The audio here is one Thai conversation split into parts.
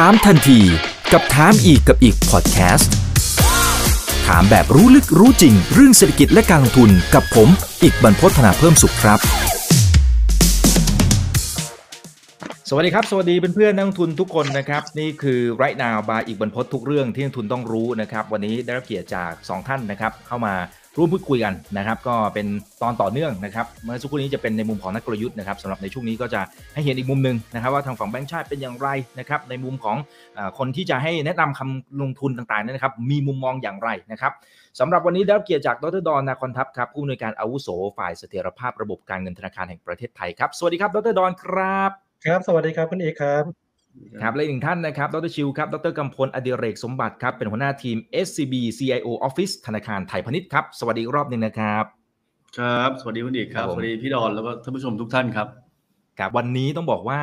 ถามทันทีกับถามอีกกับอีกพอดแคสต์ถามแบบรู้ลึกรู้จริง เรื่องเศรษฐกิจและการลงทุนกับผม อีกบรรพฒนาเพิ่มสุขครับ สวัสดีครับ สวัสดีเพื่อนๆนักลงทุนทุกคนนะครับ นี่คือไรนาวบายอีกบรรพททุกเรื่องที่นักทุนต้องรู้นะครับ วันนี้ได้รับเกียรติจาก 2 ท่านนะครับ เข้ามา ร่วมพูดคุยกันนะครับ ก็เป็นตอนต่อเนื่องนะครับเมื่อสักครู่นี้จะเป็นในมุมของนักกลยุทธ์นะครับสำหรับในช่วงนี้ก็จะให้เห็นอีกมุมหนึ่งนะครับ ว่าทางฝั่งแบงก์ชาติเป็นอย่างไรนะครับ ในมุมของคนที่จะให้แนะนำคำลงทุนต่างๆนยนะครับ มีมุมมองอย่างไรนะครับสำหรับวันนี้ได้รับเกียรติจากดรดอนนาคอนทัพครับผู้อำนวยการอาวุโสฝ่ายเสถียรภาพระบบการเงินธนาคารแห่งประเทศไทยครับสวัสดีครับดรดอนครับ ครับ สวัสดีครับคุณเอกครับ ครับและอีกหนึ่งท่านนะครับ ดรชิวครับ ดรกำพล อดิเรกสมบัติครับ เป็นหัวหน้าทีม SCB CIO Office ธนาคารไทยพาณิชย์ครับ สวัสดีอีกรอบหนึ่งนะครับ ครับ สวัสดีคุณเอกครัครับผมบสวัสดีพี่ดอน แล้วก็ท่านผู้ชมทุกท่านครับ ครับ วันนี้ต้องบอกว่า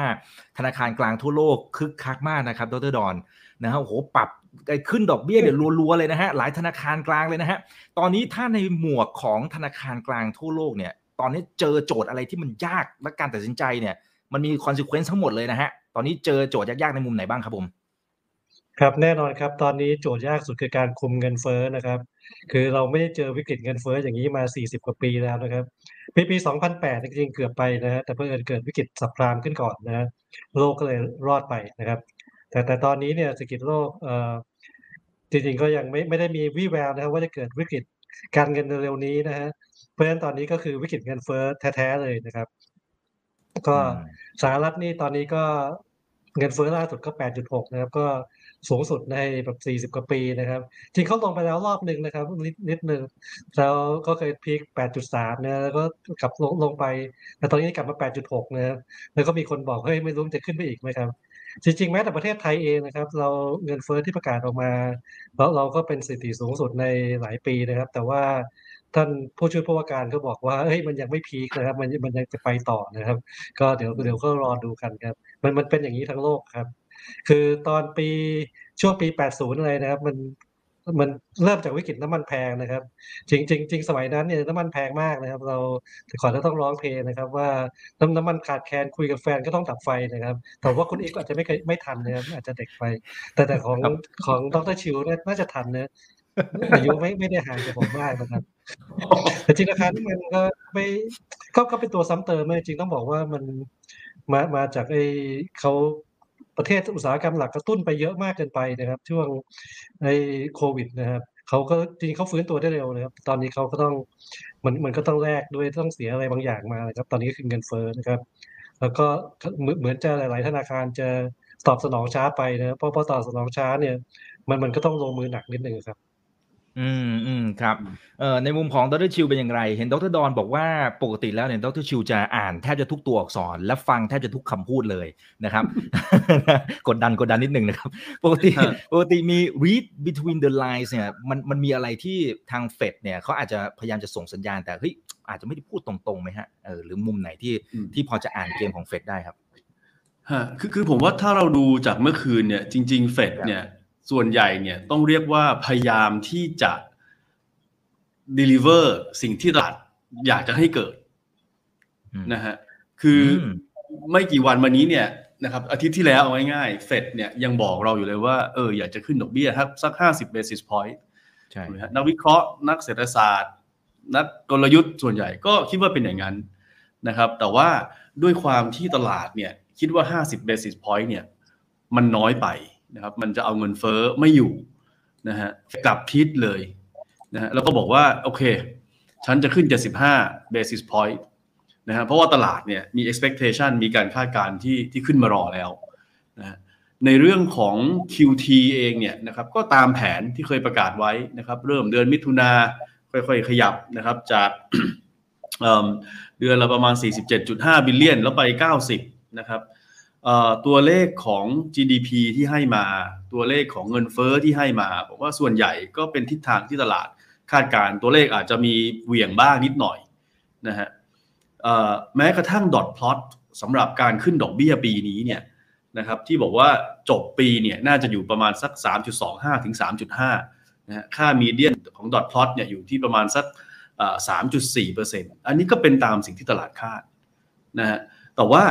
ธนาคารกลางทั่วโลกคึกคักมากนะครับ ดรดอนนะฮะ โอ้โห ปรับขึ้นดอกเบี้ยเดี๋ยวรัวๆเลยนะฮะ หลายธนาคารกลางเลยนะฮะ ตอนนี้ถ้าในหมวกของธนาคารกลางทั่วโลกเนี่ย ตอนนี้เจอโจทย์อะไรที่มันยากและการตัดสินใจเนี่ย มันมีคอนซ e เควนซ์ทั้งหมดเลยนะฮะ ตอนนี้เจอโจทย์ยากๆในมุมไหนบ้างครับผมครับแน่นอนครับ ตอนนี้โจทย์ยากสุดคือการคุมเงินเฟ้อนะครับ คือเราไม่ได้เจอวิกฤตเงินเฟ้ออย่างนี้มา 40 กว่าปีแล้วนะครับปีปี 2008 จริงๆเกือบไปนะฮะแต่เพิ่งเกิดวิกฤตสับพรามขึ้นก่อนนะฮะโลกก็เลยรอดไปนะครับ แต่แต่ตอนนี้เนี่ยเศรษฐกิจโลกเอ่อจริงๆก็ยังไม่ไม่ได้มีวี่แววนะครับว่าจะเกิดวิกฤตการเงินเร็วนี้นะฮะเพราะฉะนั้นตอนนี้ก็คือวิกฤตเงินเฟ้อแท้ๆเลยนะครับ ก็อืมสหรัฐนี่ตอนนี้ก็เงินเฟ้อล่าสุดก็ 8.6 นะครับ ก็สูงสุดในแบบ40 กว่าปีนะครับ จริงเขาลงไปแล้วรอบหนึ่งนะครับ นิดนิดหนึ่งแล้วก็เคยพีค8.3 นะแล้วก็กลับลงลงไป แต่ตอนนี้กลับมา 8.6 นะครับ แล้วก็มีคนบอก เฮ้ย ไม่รู้มันจะขึ้นไปอีกไหมครับ จริงๆ แม้แต่ประเทศไทยเองนะครับ เราเงินเฟ้อที่ประกาศออกมาแล้วเราก็เป็นสถิติสูงสุดในหลายปีนะครับ แต่ว่า ท่านผู้ช่วยผู้ว่าการก็บอกว่าเฮ้ยมันยังไม่พีคนะครับ มันมันยังจะไปต่อนะครับ ก็เดี๋ยวเดี๋ยวก็รอดูกันครับ มันมันเป็นอย่างนี้ทั้งโลกครับ คือตอนปีช่วงปี 80 อะไรนะครับ มันมันเริ่มจากวิกฤตน้ำมันแพงนะครับ จริงจริงจริงสมัยนั้นเนี่ยน้ำมันแพงมากนะครับ เราแต่ก่อนเราต้องร้องเพลงนะครับ ว่าน้ำน้ำมันขาดแคลนคุยกับแฟนก็ต้องดับไฟนะครับ แต่ว่าคุณเอกอาจจะไม่เคยไม่ทันนะครับอาจจะเด็กไป แต่แต่ของครับของดรชิวเนี่ยน่าจะทันนะ อายุไม่ไม่ได้ห่างจากผมมากนะครับแต่จริงราคาน้ำมันก็ไม่ก็ก็เป็นตัวซ้ำเติมนะจริงต้องบอกว่ามันมามาจากไอ้เขาประเทศอุตสาหกรรมหลักกระตุ้นไปเยอะมากเกินไปนะครับ ช่วงไอ้โควิดนะครับเขาก็จริงเขาฟื้นตัวได้เร็วนะครับ ตอนนี้เขาก็ต้องมันมันก็ต้องแลกด้วยต้องเสียอะไรบางอย่างมานะครับ ตอนนี้ก็คือเงินเฟ้อนะครับ แล้วก็เหมือนเหมือนจะหลาย ๆ ธนาคารจะตอบสนองช้าไปนะครับเพราะพอตอบสนองช้าเนี่ย มันมันก็ต้องลงมือหนักนิดนึงครับ อืมอืมครับเอ่อในมุมของดรชิวเป็นอย่างไร เห็นดรดอนบอกว่าปกติแล้วเนี่ยดรชิวจะอ่านแทบจะทุกตัวอักษร และฟังแทบจะทุกคำพูดเลยนะครับ กดดันกดดันนิดหนึ่งนะครับ ปกติฮะปกติมี read between the lines เนี่ยมันมันมีอะไรที่ทางเฟดเนี่ยเขาอาจจะพยายามจะส่งสัญญาณแต่เฮ้ยอาจจะไม่ได้พูดตรงๆไหมฮะเออหรือมุมไหนที่อืมที่พอจะอ่านเกมของเฟดได้ครับฮะคือคือผมว่าถ้าเราดูจากเมื่อคืนเนี่ยจริง ๆ เฟดเนี่ย ส่วนใหญ่เนี่ยต้องเรียกว่าพยายามที่จะ deliver สิ่งที่ตลาดอยากจะให้เกิดอืมนะฮะคืออมไม่กี่วันมานี้เนี่ยนะครับอาทิตย์ที่แล้วเอาง่ายๆเฟดเนี่ยยังบอกเราอยู่เลยว่าเอออยากจะขึ้นดอกเบี้ยครับสัก50 basis point ใช่ถูกไหมฮะนักวิเคราะห์นักเศรษฐศาสตร์ นักกลยุทธ์ส่วนใหญ่ก็คิดว่าเป็นอย่างนั้นนะครับ แต่ว่าด้วยความที่ตลาดเนี่ยคิดว่า 50 basis point เนี่ยมันน้อยไป นะครับมันจะเอาเงินเฟ้อไม่อยู่นะฮะกลับทิศเลยนะฮะแล้วก็บอกว่าโอเค ฉันจะขึ้น 75 basis point นะฮะเพราะว่าตลาดเนี่ยมี expectation มีการคาดการณ์ที่ที่ขึ้นมารอแล้วนะฮะในเรื่องของ QT เองเนี่ยนะครับก็ตามแผนที่เคยประกาศไว้นะครับ เริ่มเดือนมิถุนาค่อยๆ ขยับนะครับจากเดือนละประมาณ 47.5 บิลเลียน แล้วไป 90 นะครับ ตัวเลขของ GDP ที่ให้มา ตัวเลขของเงินเฟ้อที่ให้มาผมว่าส่วนใหญ่ก็เป็นทิศทางที่ตลาดคาดการณ์ตัวเลขอาจจะมีเหวี่ยงบ้างนิดหน่อยนะฮะแม้กระทั่งดอทพลอตสำหรับการขึ้นดอกเบี้ยปีนี้เนี่ยนะครับที่บอกว่าจบปีเนี่ยน่าจะอยู่ประมาณสัก 3.25 ถึง 3.5นะฮะค่ามีเดียนของดอทพลอตเนี่ยอยู่ที่ประมาณสักเอ่อ3.4%อันนี้ก็เป็นตามสิ่งที่ตลาดคาดนะฮะแต่ว่า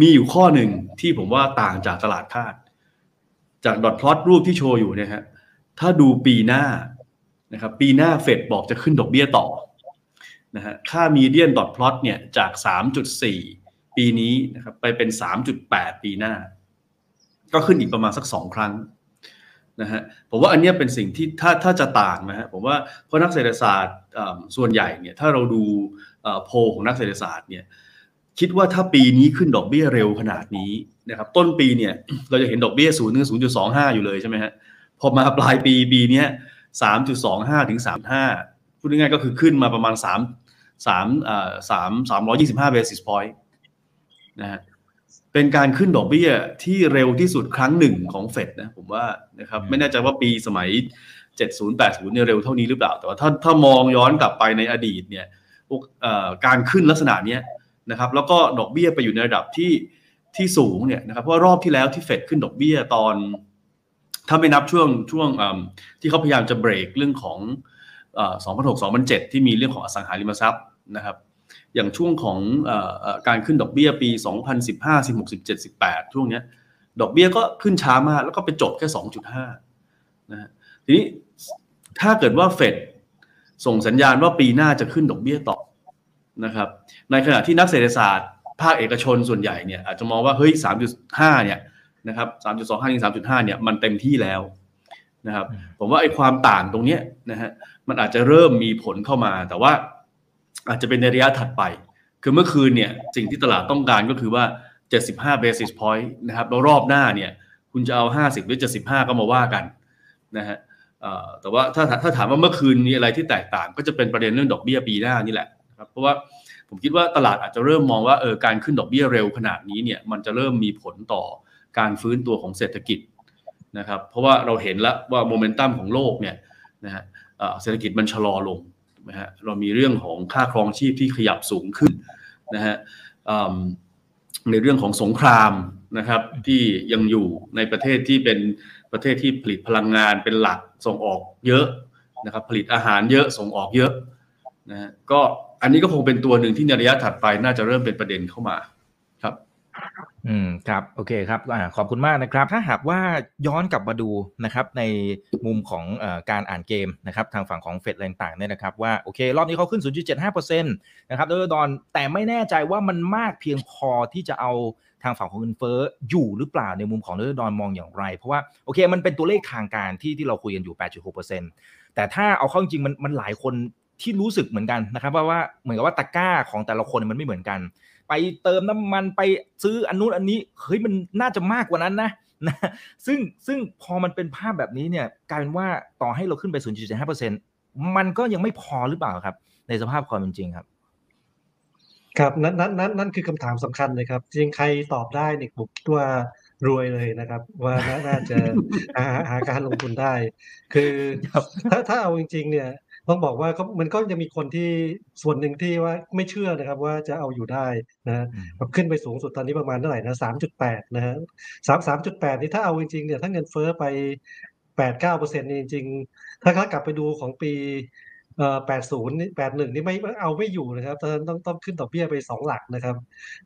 มีอยู่ข้อหนึ่งที่ผมว่าต่างจากตลาดคาด จากดอทพลอตรูปที่โชว์อยู่เนี่ยฮะถ้าดูปีหน้านะครับปีหน้าเฟดบอกจะขึ้นดอกเบี้ยต่อนะฮะค่ามีเดียนดอทพลอตเนี่ยจาก 3.4 ปีนี้นะครับไปเป็น 3.8 ปีหน้า ก็ขึ้นอีกประมาณสักสองครั้งนะฮะผมว่าอันเนี้ยเป็นสิ่งที่ถ้าถ้าจะต่างนะฮะผมว่าเพราะนักเศรษฐศาสตร์อ่าส่วนใหญ่เนี่ยถ้าเราดูอ่อโพลของนักเศรษฐศาสตร์เนี่ย คิดว่าถ้าปีนี้ขึ้นดอกเบี้ยเร็วขนาดนี้นะครับ ต้นปีเนี่ยเราจะเห็นดอกเบี้ยศูนย์ถึงศูนย์จุดสองห้าอยู่เลยใช่ไหมฮะพอมาปลายปีปีเนี้ยสามจุดสองห้าถึงสามห้าพูดง่ายๆก็คือขึ้นมาประมาณสามสามอ่าสามสามร้อยยี่สิบห้าเบสิสพอยต์นะฮะเป็นการขึ้นดอกเบี้ยที่เร็วที่สุดครั้งหนึ่งของเฟดนะผมว่านะครับอืมไม่แน่ใจว่าปีสมัย 70 80เนี่ยเร็วเท่านี้หรือเปล่า แต่ว่าถ้าถ้ามองย้อนกลับไปในอดีตเนี่ยพวกเอ่อการขึ้นลักษณะเนี้ย นะครับแล้วก็ดอกเบี้ยไปอยู่ในระดับที่ที่สูงเนี่ยนะครับเพราะรอบที่แล้วที่เฟดขึ้นดอกเบี้ยตอน ถ้าไม่นับช่วงช่วงที่เขาพยายามจะเบรกเรื่องของเอ่อ2006 2007 ที่มีเรื่องของอสังหาริมทรัพย์นะครับ อย่างช่วงของออการขึ้นดอกเบี้ยปี 2015 16 17 18 ช่วงเนี้ยดอกเบี้ยก็ขึ้นช้ามาก แล้วก็ไปจบแค่ 2.5นะฮะทีนี้ถ้าเกิดว่าเฟดส่งสัญญาณว่าปีหน้าจะขึ้นดอกเบี้ยต่อ นะครับ ในขณะที่นักเศรษฐศาสตร์ ภาคเอกชนส่วนใหญ่เนี่ยอาจจะมองว่าเฮ้ย 3.5 เนี่ยนะครับ 3.25ถึง3.5 เนี่ยมันเต็มที่แล้วนะครับ ผมว่าไอ้ความต่างตรงเนี้ยนะฮะมันอาจจะเริ่มมีผลเข้ามา แต่ว่าอาจจะเป็นในระยะถัดไป คือเมื่อคืนเนี่ยสิ่งที่ตลาดต้องการก็คือว่า 75 basis point นะครับแล้วรอบหน้าเนี่ยคุณจะเอา 50 หรือ 75 ก็มาว่ากันนะฮะแต่ว่าถ้าถ้าถามว่าเมื่อคืนมีอะไรที่แตกต่าง ก็จะเป็นประเด็นเรื่องดอกเบี้ยปีหน้านี่แหละ เพราะว่าผมคิดว่าตลาดอาจจะเริ่มมองว่าเออการขึ้นดอกเบี้ยเร็วขนาดนี้เนี่ยมันจะเริ่มมีผลต่อการฟื้นตัวของเศรษฐกิจนะครับเพราะว่าเราเห็นแล้วว่าโมเมนตัมของโลกเนี่ยนะฮะเศรษฐกิจมันชะลอลงนะฮะเรามีเรื่องของค่าครองชีพที่ขยับสูงขึ้นนะฮะในเรื่องของสงครามนะครับที่ยังอยู่ในประเทศที่เป็นประเทศที่ผลิตพลังงานเป็นหลักส่งออกเยอะนะครับผลิตอาหารเยอะส่งออกเยอะนะฮะก็ อันนี้ก็คงเป็นตัวหนึ่งที่ในระยะถัดไปน่าจะเริ่มเป็นประเด็นเข้ามาครับ อืมครับโอเคครับอขอบคุณมากนะครับ ถ้าหากว่าย้อนกลับมาดูนะครับ ในมุมของอการอ่านเกมนะครับ ทางฝั่งของเฟดอะไรต่างๆเนี่ยนะครับว่าโอเค รอบนี้เขาขึ้น 0.75%นะครับโดยดอนแต่ไม่แน่ใจว่ามันมากเพียงพอที่จะเอาทางฝั่งของเงินเฟ้ออยู่หรือเปล่าในมุมของดรดอนมองอย่างไร เพราะว่าโอเคมันเป็นตัวเลขทางการที่ที่เราคุยกันอยู่ 8.6%แต่ถ้าเอาเข้าจริงมันมันหลายคน ที่รู้สึกเหมือนกันนะครับว่าว่าเหมือนกับว่าตะกร้าของแต่ละคนมันไม่เหมือนกัน ไปเติมน้ำมันไปซื้ออันนู้นอันนี้เฮ้ยมันน่าจะมากกว่านั้นนะนะซึ่งซึ่งพอมันเป็นภาพแบบนี้เนี่ยกลายเป็นว่าต่อให้เราขึ้นไป 0.75%มันก็ยังไม่พอหรือเปล่าครับ ในสภาพความเป็นจริงครับ ครับนั่นนั่นนั่นนั่นคือคำถามสำคัญเลยครับจริงใครตอบได้เนี่ยผมคิดว่ารวยเลยนะครับว่าน่าน่าจะหาหาการลงทุนได้ คือครับถ้าถ้าเอาจริง ๆ เนี่ย ต้องบอกว่าก็มันก็จะมีคนที่ส่วนหนึ่งที่ว่าไม่เชื่อนะครับว่าจะเอาอยู่ได้นะฮะอืมแบบขึ้นไปสูงสุดตอนนี้ประมาณเท่าไหร่นะสามจุดแปดนะฮะสามสามจุดแปดนี่ถ้าเอาจริงๆเนี่ยถ้าเงินเฟ้อไปแปดเก้าเปอร์เซ็นต์นี่จริงๆ ถ้าถ้ากลับไปดูของปีเอ่อแปดศูนย์แปดหนึ่งนี่ไม่เอาไม่อยู่นะครับตอนนั้นต้องต้องขึ้นดอกเบี้ยไปสองหลักนะครับ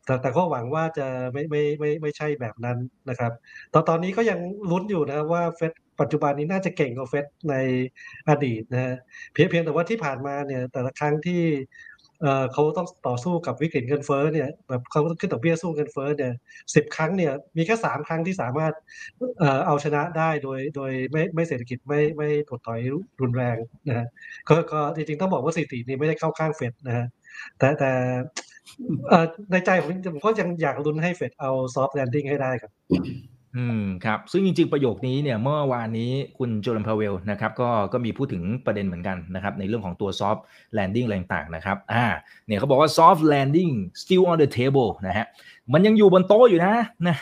แต่แต่ก็หวังว่าจะไม่ไม่ไม่ไม่ใช่แบบนั้นนะครับ ตอนตอนนี้ก็ยังลุ้นอยู่นะครับว่าเฟด ปัจจุบันนี้น่าจะเก่งกว่าเฟดในอดีตนะฮะเพียงเพียงแต่ว่าที่ผ่านมาเนี่ยแต่ละครั้งที่เอ่อเขาต้องต่อสู้กับวิกฤตเงินเฟ้อเนี่ยแบบเขาต้องขึ้นดอกเบี้ยสู้เงินเฟ้อเนี่ยสิบครั้งเนี่ยมีแค่สามครั้งที่สามารถเอ่อเอาชนะได้โดยโดยไม่ไม่เศรษฐกิจไม่ไม่ถดถอยรุนแรงนะฮะก็ก็จริงๆต้องบอกว่าสถิตินี้ไม่ได้เข้าข้างเฟดนะฮะแต่แต่ในใจผมผมก็ยังอยากลุ้นให้เฟดเอา soft landing ให้ได้ครับ อืมครับซึ่งจริงๆประโยคนี้เนี่ยเมื่อวานนี้คุณโจลันพาเวลนะครับก็ก็มีพูดถึงประเด็นเหมือนกันนะครับในเรื่องของตัว soft landing อะไรต่างๆนะครับอ่าเนี่ยเขาบอกว่า soft landing still on the table นะฮะมันยังอยู่บนโต๊ะอยู่นะนะ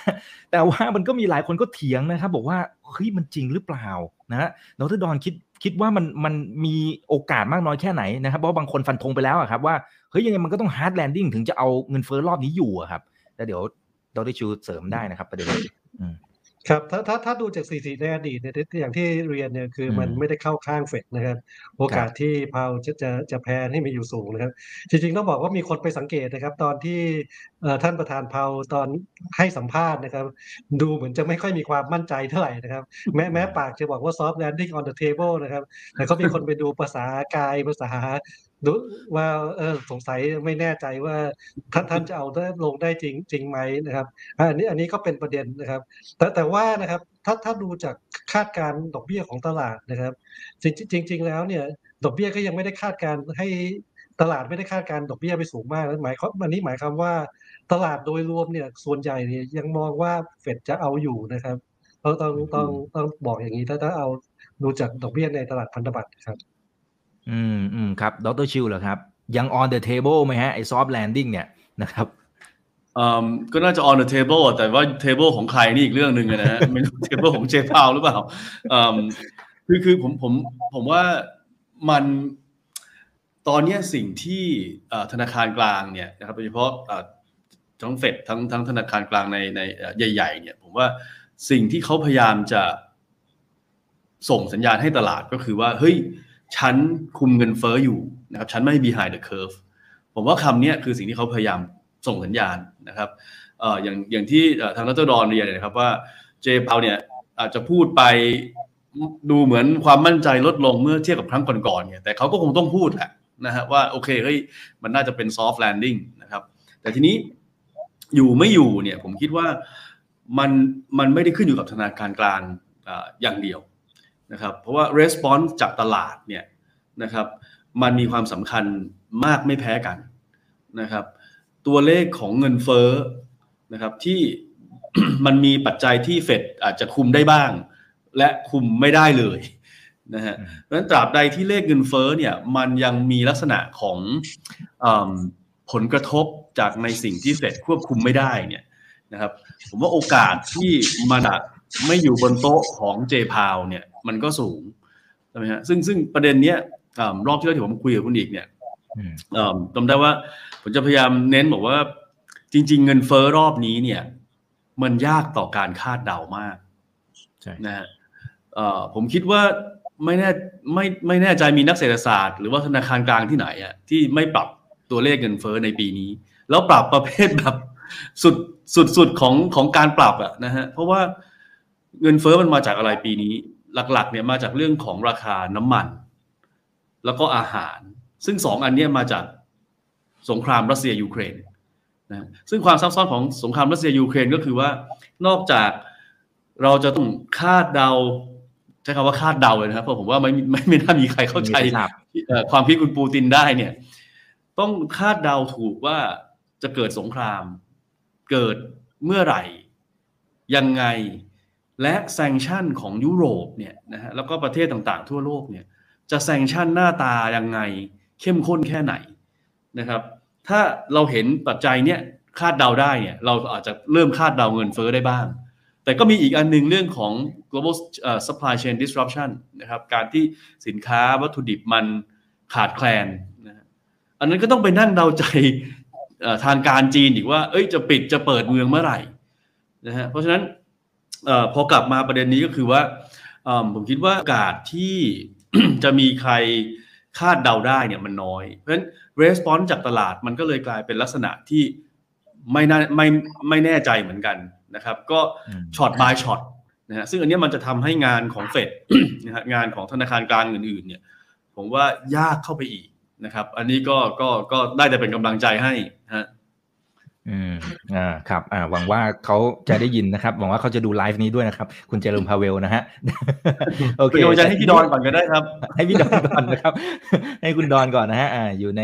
แต่ว่ามันก็มีหลายคนก็เถียงนะครับ บอกว่าเฮ้ยมันจริงหรือเปล่านะฮะดรดอนคิดคิดว่ามันมันมีโอกาสมากน้อยแค่ไหนนะครับเพราะบางคนฟันธงไปแล้วอะครับว่าเฮ้ยยังไงมันก็ต้อง hard landing ถึงจะเอาเงินเฟ้อรอบนี้อยู่อะครับแล้วเดี๋ยวดรชูเสริมได้นะครับประเด็นนี้ ครับถ้าถ้าถ้าดูจากสถิติในอดีตเนี่ยที่อย่างที่เรียนเนี่ยคืออมมันไม่ได้เข้าข้างเฟดนะครับ โอกาสที่พาวจะจะจะแพ้นี่มีอยู่สูงนะครับ จริงๆต้องบอกว่ามีคนไปสังเกตนะครับ ตอนที่เอ่อท่านประธานพาวตอนให้สัมภาษณ์นะครับ ดูเหมือนจะไม่ค่อยมีความมั่นใจเท่าไหร่นะครับ แม้แม้ปากจะบอกว่า soft landing on the table นะครับแต่ก็มีคนไปดูภาษากายภาษา ดูว่าเออสงสัยไม่แน่ใจว่าท่านท่านจะเอาได้ลงได้จริงจริงไหมนะครับอะอันนี้อันนี้ก็เป็นประเด็นนะครับ แต่แต่ว่านะครับถ้าถ้าดูจากคาดการณ์ดอกเบี้ยของตลาดนะครับ จริงจริงๆแล้วเนี่ยดอกเบี้ยก็ยังไม่ได้คาดการณ์ให้ตลาดไม่ได้คาดการณ์ดอกเบี้ยไปสูงมากนะหมายความอันนี้หมายความว่าตลาดโดยรวมเนี่ยส่วนใหญ่เนี่ยยังมองว่าเฟดจะเอาอยู่นะครับต้องต้องต้องต้องบอกอย่างนี้ถ้าถ้าเอาดูจากดอกเบี้ยในตลาดพันธบัตรครับ อืมอืมครับดรชิวเหรอครับ ยัง on the table ไหมฮะ ไอ้ soft landing เนี่ยนะครับอืมก็น่าจะ on the table อะแต่ว่า table ของใครนี่อีกเรื่องหนึ่งนะฮะไม่รู้ table ของเจพาวหรือเปล่าอืมคือคือผมผมผมว่ามันตอนนี้สิ่งที่ธนาคารกลางเนี่ยนะครับโดยเฉพาะทั้งเฟดทั้งทั้งธนาคารกลางในในเอ่ใหญ่ๆเนี่ยผมว่าสิ่งที่เขาพยายามจะส่งสัญญาณให้ตลาดก็คือว่าเฮ้ย ฉันคุมเงินเฟ้ออยู่นะครับฉันไม่ behind the curve ผมว่าคำนี้คือสิ่งที่เขาพยายามส่งสัญญาณนะครับอย่างอย่างที่ทางดรดอนเรียนนะครับว่าเจพาวเนี่ยอาจจะพูดไปดูเหมือนความมั่นใจลดลงเมื่อเทียบกับครั้งก่อนๆเนี่ยแต่เขาก็คงต้องพูดแหละนะฮะว่าโอเคเฮ้ยมันน่าจะเป็น soft landing นะครับแต่ทีนี้อยู่ไม่อยู่เนี่ยผมคิดว่ามันมันไม่ได้ขึ้นอยู่กับธนาคารกลางออย่างเดียว นะครับเพราะว่า response จากตลาดเนี่ยนะครับมันมีความสำคัญมากไม่แพ้กันนะครับตัวเลขของเงินเฟ้อนะครับที่มันมีปัจจัยที่เฟดอาจจะคุมได้บ้าง และคุมไม่ได้เลยนะฮะอืมเพราะฉะนั้นตราบใดที่เลขเงินเฟ้อเนี่ยมันยังมีลักษณะของอผลกระทบจากในสิ่งที่เฟดควบคุมไม่ได้เนี่ยนะครับผมว่าโอกาสที่มันอะไม่อยู่บนโต๊ะของเจพาวเนี่ย มันก็สูงใช่ไหมฮะซึ่งซึ่งประเด็นเนี้ยอ่ารอบที่แล้วที่ผมคุยกับคุณอีกเนี่ยอืมเอ่อจำได้ว่าผมจะพยายามเน้นบอกว่าจริง ๆ เงินเฟ้อรอบนี้เนี่ย มันยากต่อการคาดเดามากใช่นะฮะเอ่อผมคิดว่าไม่แน่ไม่ไม่แน่ใจมีนักเศรษฐศาสตร์หรือว่าธนาคารกลางที่ไหนอะที่ไม่ปรับตัวเลขเงินเฟ้อในปีนี้ แล้วปรับประเภทแบบสุดสุดสุดของของการปรับอะนะฮะเพราะว่าเงินเฟ้อมันมาจากอะไรปีนี้ หลักๆเนี่ยมาจากเรื่องของราคาน้ำมัน แล้วก็อาหาร ซึ่งสองอันเนี้ยมาจากสงครามรัสเซียยูเครนนะซึ่งความซับซ้อนของสงครามรัสเซียยูเครนก็คือว่านอกจากเราจะต้องคาดเดาใช้คำว่าคาดเดาเลยนะครับเพราะผมว่าไม่ไม่ไม่น่ามีใครเข้าใจไม่ทราบเอ่อความคิดคุณปูตินได้เนี่ย ต้องคาดเดาถูกว่าจะเกิดสงคราม เกิดเมื่อไหร่ ยังไง และแซงชั่นของยุโรปเนี่ยนะฮะแล้วก็ประเทศต่างๆ ทั่วโลกเนี่ยจะแซงชั่นหน้าตายังไงเข้มข้นแค่ไหนนะครับ ถ้าเราเห็นปัจจัยเนี่ยคาดเดาได้เนี่ยเราอาจจะเริ่มคาดเดาเงินเฟ้อได้บ้าง แต่ก็มีอีกอันหนึงเรื่องของ global supply chain disruption นะครับการที่สินค้าวัตถุดิบมันขาดแคลนนะฮะอันนั้นก็ต้องไปนั่งเดาใจทางการจีนอีกว่า เอ้ยจะปิดจะเปิดเมืองเมื่อไหร่นะฮะเพราะฉะนั้น ออพอกลับมาประเด็นนี้ก็คือว่าเอิ่มผมคิดว่าโอกาสที่จะมีใครคาดเดาได้เนี่ยมันน้อย เพราะฉะนั้น response จากตลาดมันก็เลยกลายเป็นลักษณะที่ไม่น่าไม่ไม่แน่ใจเหมือนกันนะครับ ก็อืมช็อต by ช็อตนะฮะซึ่งอันเนี้ยมันจะทำให้งานของเฟดนะฮะงานของธนาคารกลางอื่นๆเนี่ยผมว่ายากเข้าไปอีกนะครับ อันนี้ก็ก็ก็ได้แต่เป็นกำลังใจให้ฮะ อืมอ่าครับ อ่า หวังว่าเขาจะได้ยินนะครับ หวังว่าเขาจะดูไลฟ์นี้ด้วยนะครับ คุณเจอโรมพาวเวลล์นะฮะ โอเคเป็นกำลังใจให้พี่ดอนก่อนก็ได้ครับ ให้พี่ดอนก่อนนะครับ ให้คุณดอนก่อนนะฮะ อ่า อยู่ใน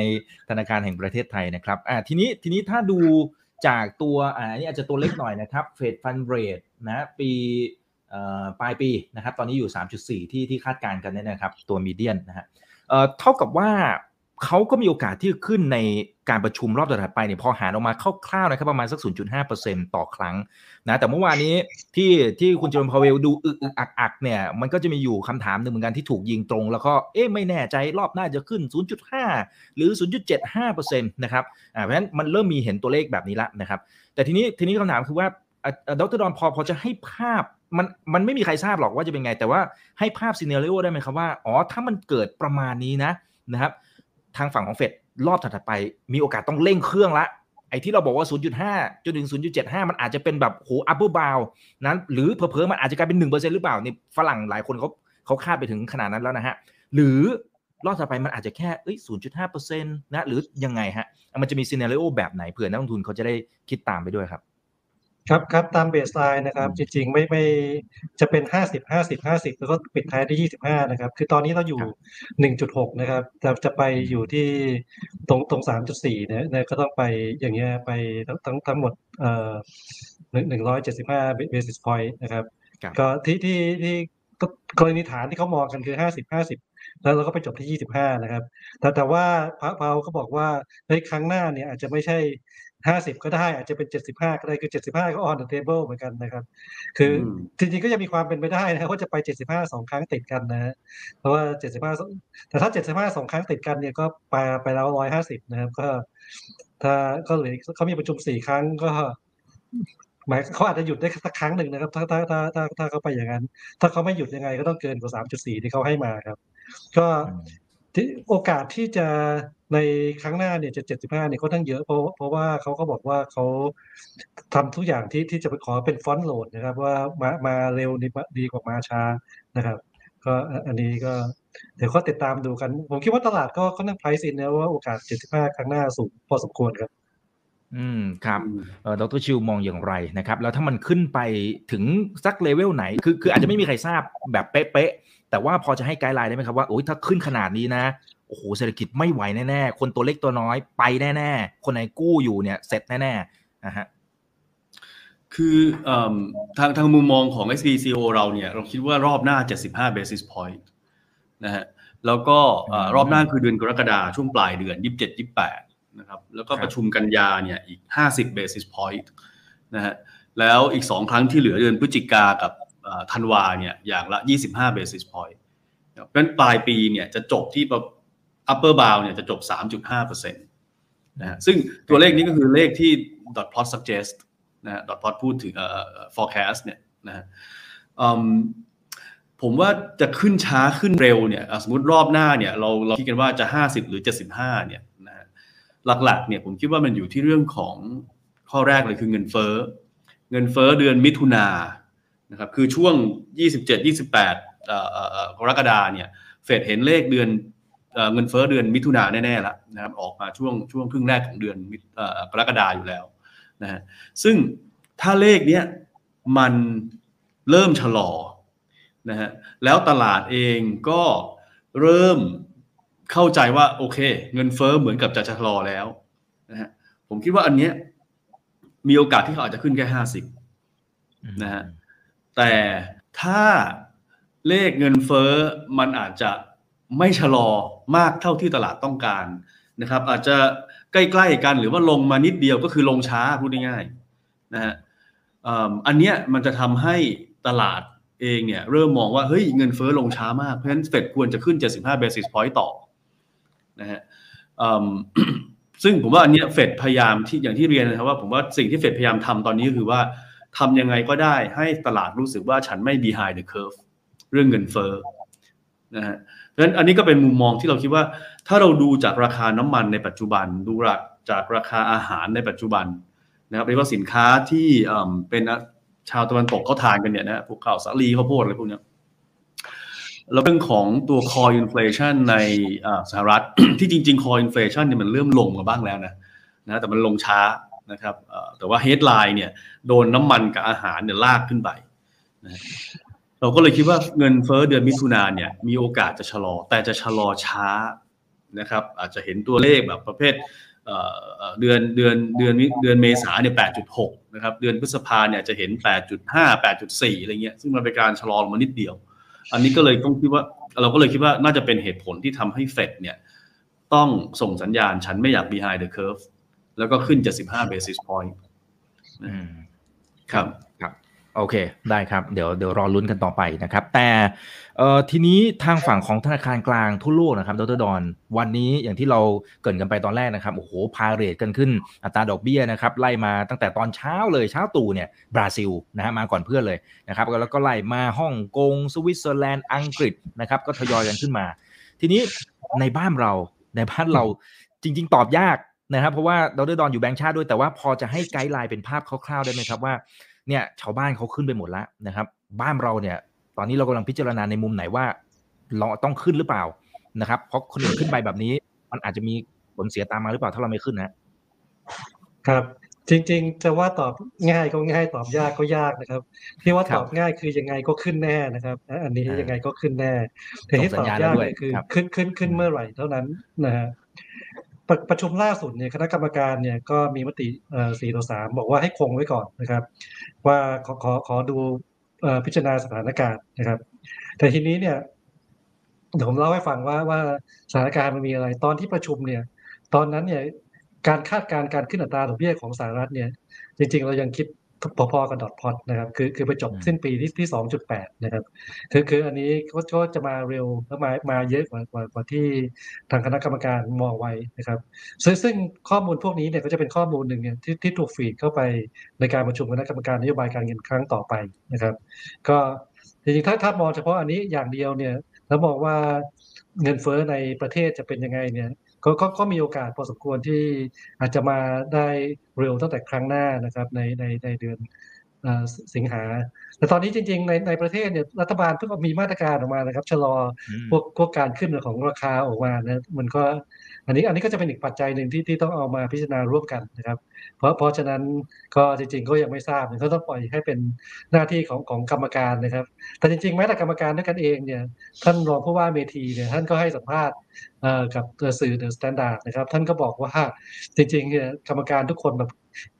ธนาคารแห่งประเทศไทยนะครับ อ่า ทีนี้ ทีนี้ถ้าดูจากตัว อ่าอันนี้อาจจะตัวเล็กหน่อยนะครับ เฟดฟันเรทนะ ปีเอ่อปลายปีนะครับ ตอนนี้อยู่ 3.4 ที่ที่คาดการณ์กันเนี่ยนะครับ ตัวมีเดียนนะฮะ เอ่อ เท่ากับว่า เขาก็มีโอกาสที่จะขึ้นในการประชุมรอบถัดไปเนี่ยพอหารออกมาคร่าวๆนะครับประมาณสัก 0.5%ต่อครั้งนะแต่เมื่อวานนี้ที่ที่คุณจอร์มพาเวลดูอึกอึกอักอักเนี่ยมันก็จะมีอยู่คำถามหนึ่งเหมือนกันที่ถูกยิงตรง แล้วก็เอ๊ะไม่แน่ใจรอบหน้าจะขึ้น 0.5 หรือ 0.75%นะครับอ่าเพราะฉะนั้นมันเริ่มมีเห็นตัวเลขแบบนี้ละนะครับ แต่ทีนี้ทีนี้คำถามคือว่าดรดอนพอพอจะให้ภาพมันมันไม่มีใครทราบหรอกว่าจะเป็นไง แต่ว่าให้ภาพซีเน r ร o ได้ไหมครับว่าอ๋อถ้ามันเกิดประมาณนี้นะนะครับ ทางฝั่งของเฟดรอบถัดไป มีโอกาสต้องเร่งเครื่องละไอ้ที่เราบอกว่า 0.5จนถึง 0.75 มันอาจจะเป็นแบบโห upper bound นั้น หรือเผลอมันอาจจะกลายเป็น 1%หรือเปล่านี่ฝรั่งหลายคนเขาเขาคาดไปถึงขนาดนั้นแล้วนะฮะ หรือรอบต่อไปมันอาจจะแค่เอ้ย0.5%นะ หรือยังไงฮะ มันจะมีซีเน r ร o แบบไหนเผื่อนักลงทุนเขาจะได้คิดตามไปด้วยครับ ครับครับตามเบสไลน์นะครับ จริงๆ ไม่ไม่จะเป็นห้าสิบห้าสิบห้าสิบแล้วก็ปิดท้ายที่ยี่สิบห้านะครับ คือตอนนี้เราอยู่ครับหนึ่งจุดหกนะครับจะจะไปอยู่ที่ตรงตรงสามจุดสี่เนี่ยเนี่ยก็ต้องไปอย่างเงี้ยไปทั้งทั้งทั้งหมดเอ่อหนึ่งหนึ่งร้อยเจ็ดสิบห้าเบสิสพอยต์นะครับครับก็ที่ที่ที่ก็กรณีฐานที่เขามองกันคือห้าสิบห้าสิบแล้วเราก็ไปจบที่ยี่สิบห้านะครับ แต่แต่ว่าพระเปาก็บอกว่าในครั้งหน้าเนี่ยอาจจะไม่ใช่ ห้าสิบก็ได้อาจจะเป็นเจ็ดสิบห้าก็ได้คือเจ็ดสิบห้าก็ on the table เหมือนกันนะครับ คืออมจริงๆก็จะมีความเป็นไปได้นะว่าจะไปเจ็ดสิบห้าสองครั้งติดกันนะฮะเพราะว่าเจ็ดสิบห้าแต่ถ้าเจ็ดสิบห้าสองครั้งติดกันเนี่ยก็ไปไปแล้วร้อยห้าสิบนะครับ ก็ ถ้าก็เหลือเขามีประชุมสี่ครั้งก็หมายเขาอาจจะหยุดได้สักครั้งหนึ่งนะครับ ถ้าถ้าถ้าถ้าถ้าเขาไปอย่างนั้น ถ้าเขาไม่หยุดยังไงก็ต้องเกินกว่าสามจุดสี่ที่เขาให้มาครับ ก็อืม ที่โอกาสที่จะในครั้งหน้าเนี่ยจะเจ็ดสิบห้าเนี่ยก็ทั้งเยอะเพราะเพราะว่าเขาก็บอกว่าเขาทำทุกอย่างที่ที่จะไปขอเป็นฟอนต์โหลดนะครับ ว่ามามาเร็วดีดีกว่ามาช้านะครับ ก็อันนี้ก็เดี๋ยวก็ติดตามดูกัน ผมคิดว่าตลาดก็ค่อนข้างไพรซ์อินนะว่าโอกาสเจ็ดสิบห้าครั้งหน้าสูงพอสมควรครับ อืมครับเอ่อดรชิวมองอย่างไรนะครับ แล้วถ้ามันขึ้นไปถึงสักเลเวลไหน คือคืออาจจะไม่มีใครทราบแบบเป๊ะ แต่ว่าพอจะให้ไกด์ไลน์ได้ไหมครับว่าโอ้ยถ้าขึ้นขนาดนี้นะโอ้โหเศรษฐกิจไม่ไหวแน่ๆ คนตัวเล็กตัวน้อยไปแน่ๆ คนไหนกู้อยู่เนี่ยเสร็จแน่ๆนะฮะคือเอิ่มทางทางมุมมองของ SBCO เราเนี่ย เราคิดว่ารอบหน้า 75 basis point นะฮะแล้วก็เอ่ออืมรอบหน้าคือเดือนกรกฎาช่วงปลายเดือน 27 28 นะครับ แล้วก็ครับประชุมกันยาเนี่ยอีก 50 basis point นะฮะแล้วอีก 2 ครั้งที่เหลือเดือนพฤศจิกากับเอ่อ ธันวาเนี่ยอย่างละ 25 basis point เพราะฉะนั้นปลายปีเนี่ยจะจบที่ upper bound เนี่ยจะจบ 3.5%นะฮะซึ่งตัวเลขนี้ก็คือเลขที่ dot plot suggest นะฮะ dot plot พูดถึง forecast เนี่ยนะฮะผมว่าจะขึ้นช้าขึ้นเร็วเนี่ยสมมติรอบหน้าเนี่ยเราเราคิดกันว่าจะ 50 หรือ 75เนี่ยนะฮะหลักๆเนี่ยผมคิดว่ามันอยู่ที่เรื่องของข้อแรกเลยคือเงินเฟ้อเงินเฟ้อเดือนมิถุนา นะครับคือช่วง 27 28เอ่อเอ่อเอ่อกรกฎาเนี่ยเฟดเห็นเลขเดือนเอเงินเฟ้อเดือนมิถุนาแน่ๆแล้วนะครับออกมาช่วงช่วงครึ่งแรกของเดือนกรกฎาอยู่แล้วนะฮะซึ่งถ้าเลขเนี้ยมันเริ่มชะลอนะฮะแล้วตลาดเองก็เริ่มเข้าใจว่าโอเค เงินเฟ้อเหมือนกับจะชะลอแล้วนะฮะผมคิดว่าอันเนี้ยมีโอกาสที่เขาอาจจะขึ้นแค่ห้าสิบนะฮะ แต่ถ้าเลขเงินเฟ้อมันอาจจะไม่ชะลอมากเท่าที่ตลาดต้องการนะครับ อาจจะใกล้ๆกันหรือว่าลงมานิดเดียวก็คือลงช้าพูดง่ายๆนะฮะอันเนี้ยมันจะทำให้ตลาดเองเนี่ยเริ่มมองว่าเฮ้ยเงินเฟ้อลงช้ามาก เพราะฉะนั้นเฟดควรจะขึ้น 75 basis point ต่อนะฮะซึ่งผมว่าอันเนี้ยเฟดพยายามที่อย่างที่เรียนนะครับว่าผมว่าสิ่งที่เฟดพยายามทำตอนนี้ก็คือว่า ทำยังไงก็ได้ให้ตลาดรู้สึกว่าฉันไม่ behind the curve เรื่องเงินเฟ้อนะฮะเพราะฉะนั้นอันนี้ก็เป็นมุมมองที่เราคิดว่า ถ้าเราดูจากราคาน้ำมันในปัจจุบันดูจากราคาอาหารในปัจจุบันนะครับโดยเฉพาสินค้าที่เอิ่มเป็นชาวตะวันตกเขาทานกันเนี่ยนะพวกข้าวสาลีข้าวโพดอะไรพวกเนี้ยแล้วเรื่องของตัว core inflation ในอ่าสหรัฐที่จริง ๆ core inflation เนี่ยมันเริ่มลงมาบ้างแล้วนะนะแต่มันลงช้า นะครับแต่ว่า headline เนี่ยโดนน้ำมันกับอาหารเนี่ยลากขึ้นไปนะเราก็เลยคิดว่าเงินเฟ้อเดือนมิถุนาเนี่ยมีโอกาสจะชะลอ แต่จะชะลอช้านะครับอาจจะเห็นตัวเลขแบบประเภทเเอ่อเดือนเดือนเดือนเดือนเมษาเนี่ย 8.6 นะครับ เดือนพฤษภาเนี่ยจะเห็น 8.5 8.4 อะไรเงี้ย ซึ่งมันเป็นการชะลอลงมานิดเดียว อันนี้ก็เลยต้องคิดว่าเราก็เลยคิดว่าน่าจะเป็นเหตุผลที่ทำให้เฟดเนี่ย ต้องส่งสัญญาณฉันไม่อยาก behind the curve แล้วก็ขึ้น 75 basis point อืมครับครับโอเค ได้ครับ เดี๋ยวเดี๋ยวรอลุ้นกันต่อไปนะครับ แต่เอ่อทีนี้ทางฝั่งของธนาคารกลางทั่วโลกนะครับ ดรดอน วันนี้อย่างที่เราเกรินกันไปตอนแรกนะครับ โอ้โห พาเรทกันขึ้น อัตราดอกเบี้ยนะครับ ไล่มาตั้งแต่ตอนเช้าเลย เช้าตู่เนี่ย บราซิลนะฮะ มาก่อนเพื่อนเลยนะครับ แล้วก็ไล่มาฮ่องกง สวิตเซอร์แลนด์ อังกฤษนะครับ ก็ทยอยกันขึ้นมา ทีนี้ในบ้านเรา ในบ้านเราจริง ๆ ตอบยาก นะครับเพราะว่าดรดอนอยู่แบงค์ชาติด้วยแต่ว่าพอจะให้ไกด์ไลน์เป็นภาพคร่าวๆได้ไหมครับว่าเนี่ยชาวบ้านเขาขึ้นไปหมดแล้วนะครับ บ้านเราเนี่ย ตอนนี้เรากำลังพิจารณาในมุมไหนว่า เราต้องขึ้นหรือเปล่านะครับ เพราะคนอื่นขึ้นไปแบบนี้ มันอาจจะมีผลเสียตามมาหรือเปล่าถ้าเราไม่ขึ้นนะครับ จริง ๆ จะว่าตอบง่ายก็ง่ายตอบยากก็ยากนะครับที่ว่าตอบง่ายคือยังไงก็ขึ้นแน่นะครับ อันนี้ยังไงก็ขึ้นแน่แต่ที่ตอบยากเนี่ยคือขึ้นขึ้นขึ้นเมื่อไหร่เท่านั้นนะฮะ ประชุมล่าสุดเนี่ยคณะกรรมการเนี่ยก็มีมติสี่ต่อสามบอกว่าให้คงไว้ก่อนนะครับ ว่าขอขอขอดูพิจารณาสถานการณ์นะครับ แต่ทีนี้เนี่ยเดี๋ยวผมเล่าให้ฟังว่าว่าสถานการณ์มันมีอะไร ตอนที่ประชุมเนี่ย ตอนนั้นเนี่ยการคาดการณ์การขึ้นอัตราดอกเบี้ยของสหรัฐเนี่ย จริง ๆ เรายังคิด พอๆกับดอทพอตนะครับคือคือไปจบสิ้นปีที่ที่สองจุดแปดนะครับคือคืออันนี้ก็จะมาเร็วและมามาเยอะกว่ากว่ากว่าที่ทางคณะกรรมการมองไว้นะครับซึ่งซึ่งข้อมูลพวกนี้เนี่ยก็จะเป็นข้อมูลหนึ่งเนี่ยที่ที่ถูกฟีดเข้าไปในการประชุมคณะกรรมการนโยบายการเงินครั้งต่อไปนะครับ ก็จริงๆถ้าถ้ามองเฉพาะอันนี้อย่างเดียวเนี่ยแล้วมองว่าเงินเฟ้อในประเทศจะเป็นยังไงเนี่ย ก็ก็ก็มีโอกาสพอสมควรที่อาจจะมาได้เร็วตั้งแต่ครั้งหน้านะครับในในในเดือนสิงหา แต่ตอนนี้จริง ๆ ในในประเทศเนี่ยรัฐบาลเพิ่งมีมาตรการออกมานะครับชะลอพวกพวกการขึ้นของราคาออกมานะมันก็ อันนี้อันนี้ก็จะเป็นอีกปัจจัยหนึ่งที่ที่ต้องเอามาพิจารณาร่วมกันนะครับ เพราะเพราะฉะนั้นก็จริง ๆ ก็ยังไม่ทราบก็ต้องปล่อยให้เป็นหน้าที่ของของกรรมการนะครับ แต่จริงๆแม้แต่กรรมการด้วยกันเองเนี่ยท่านรองผู้ว่าเมทีเนี่ยท่านก็ให้สัมภาษณ์กับสื่อ THE STANDARD นะครับ ท่านก็บอกว่าจริงๆเนี่ยกรรมการทุกคนแบบ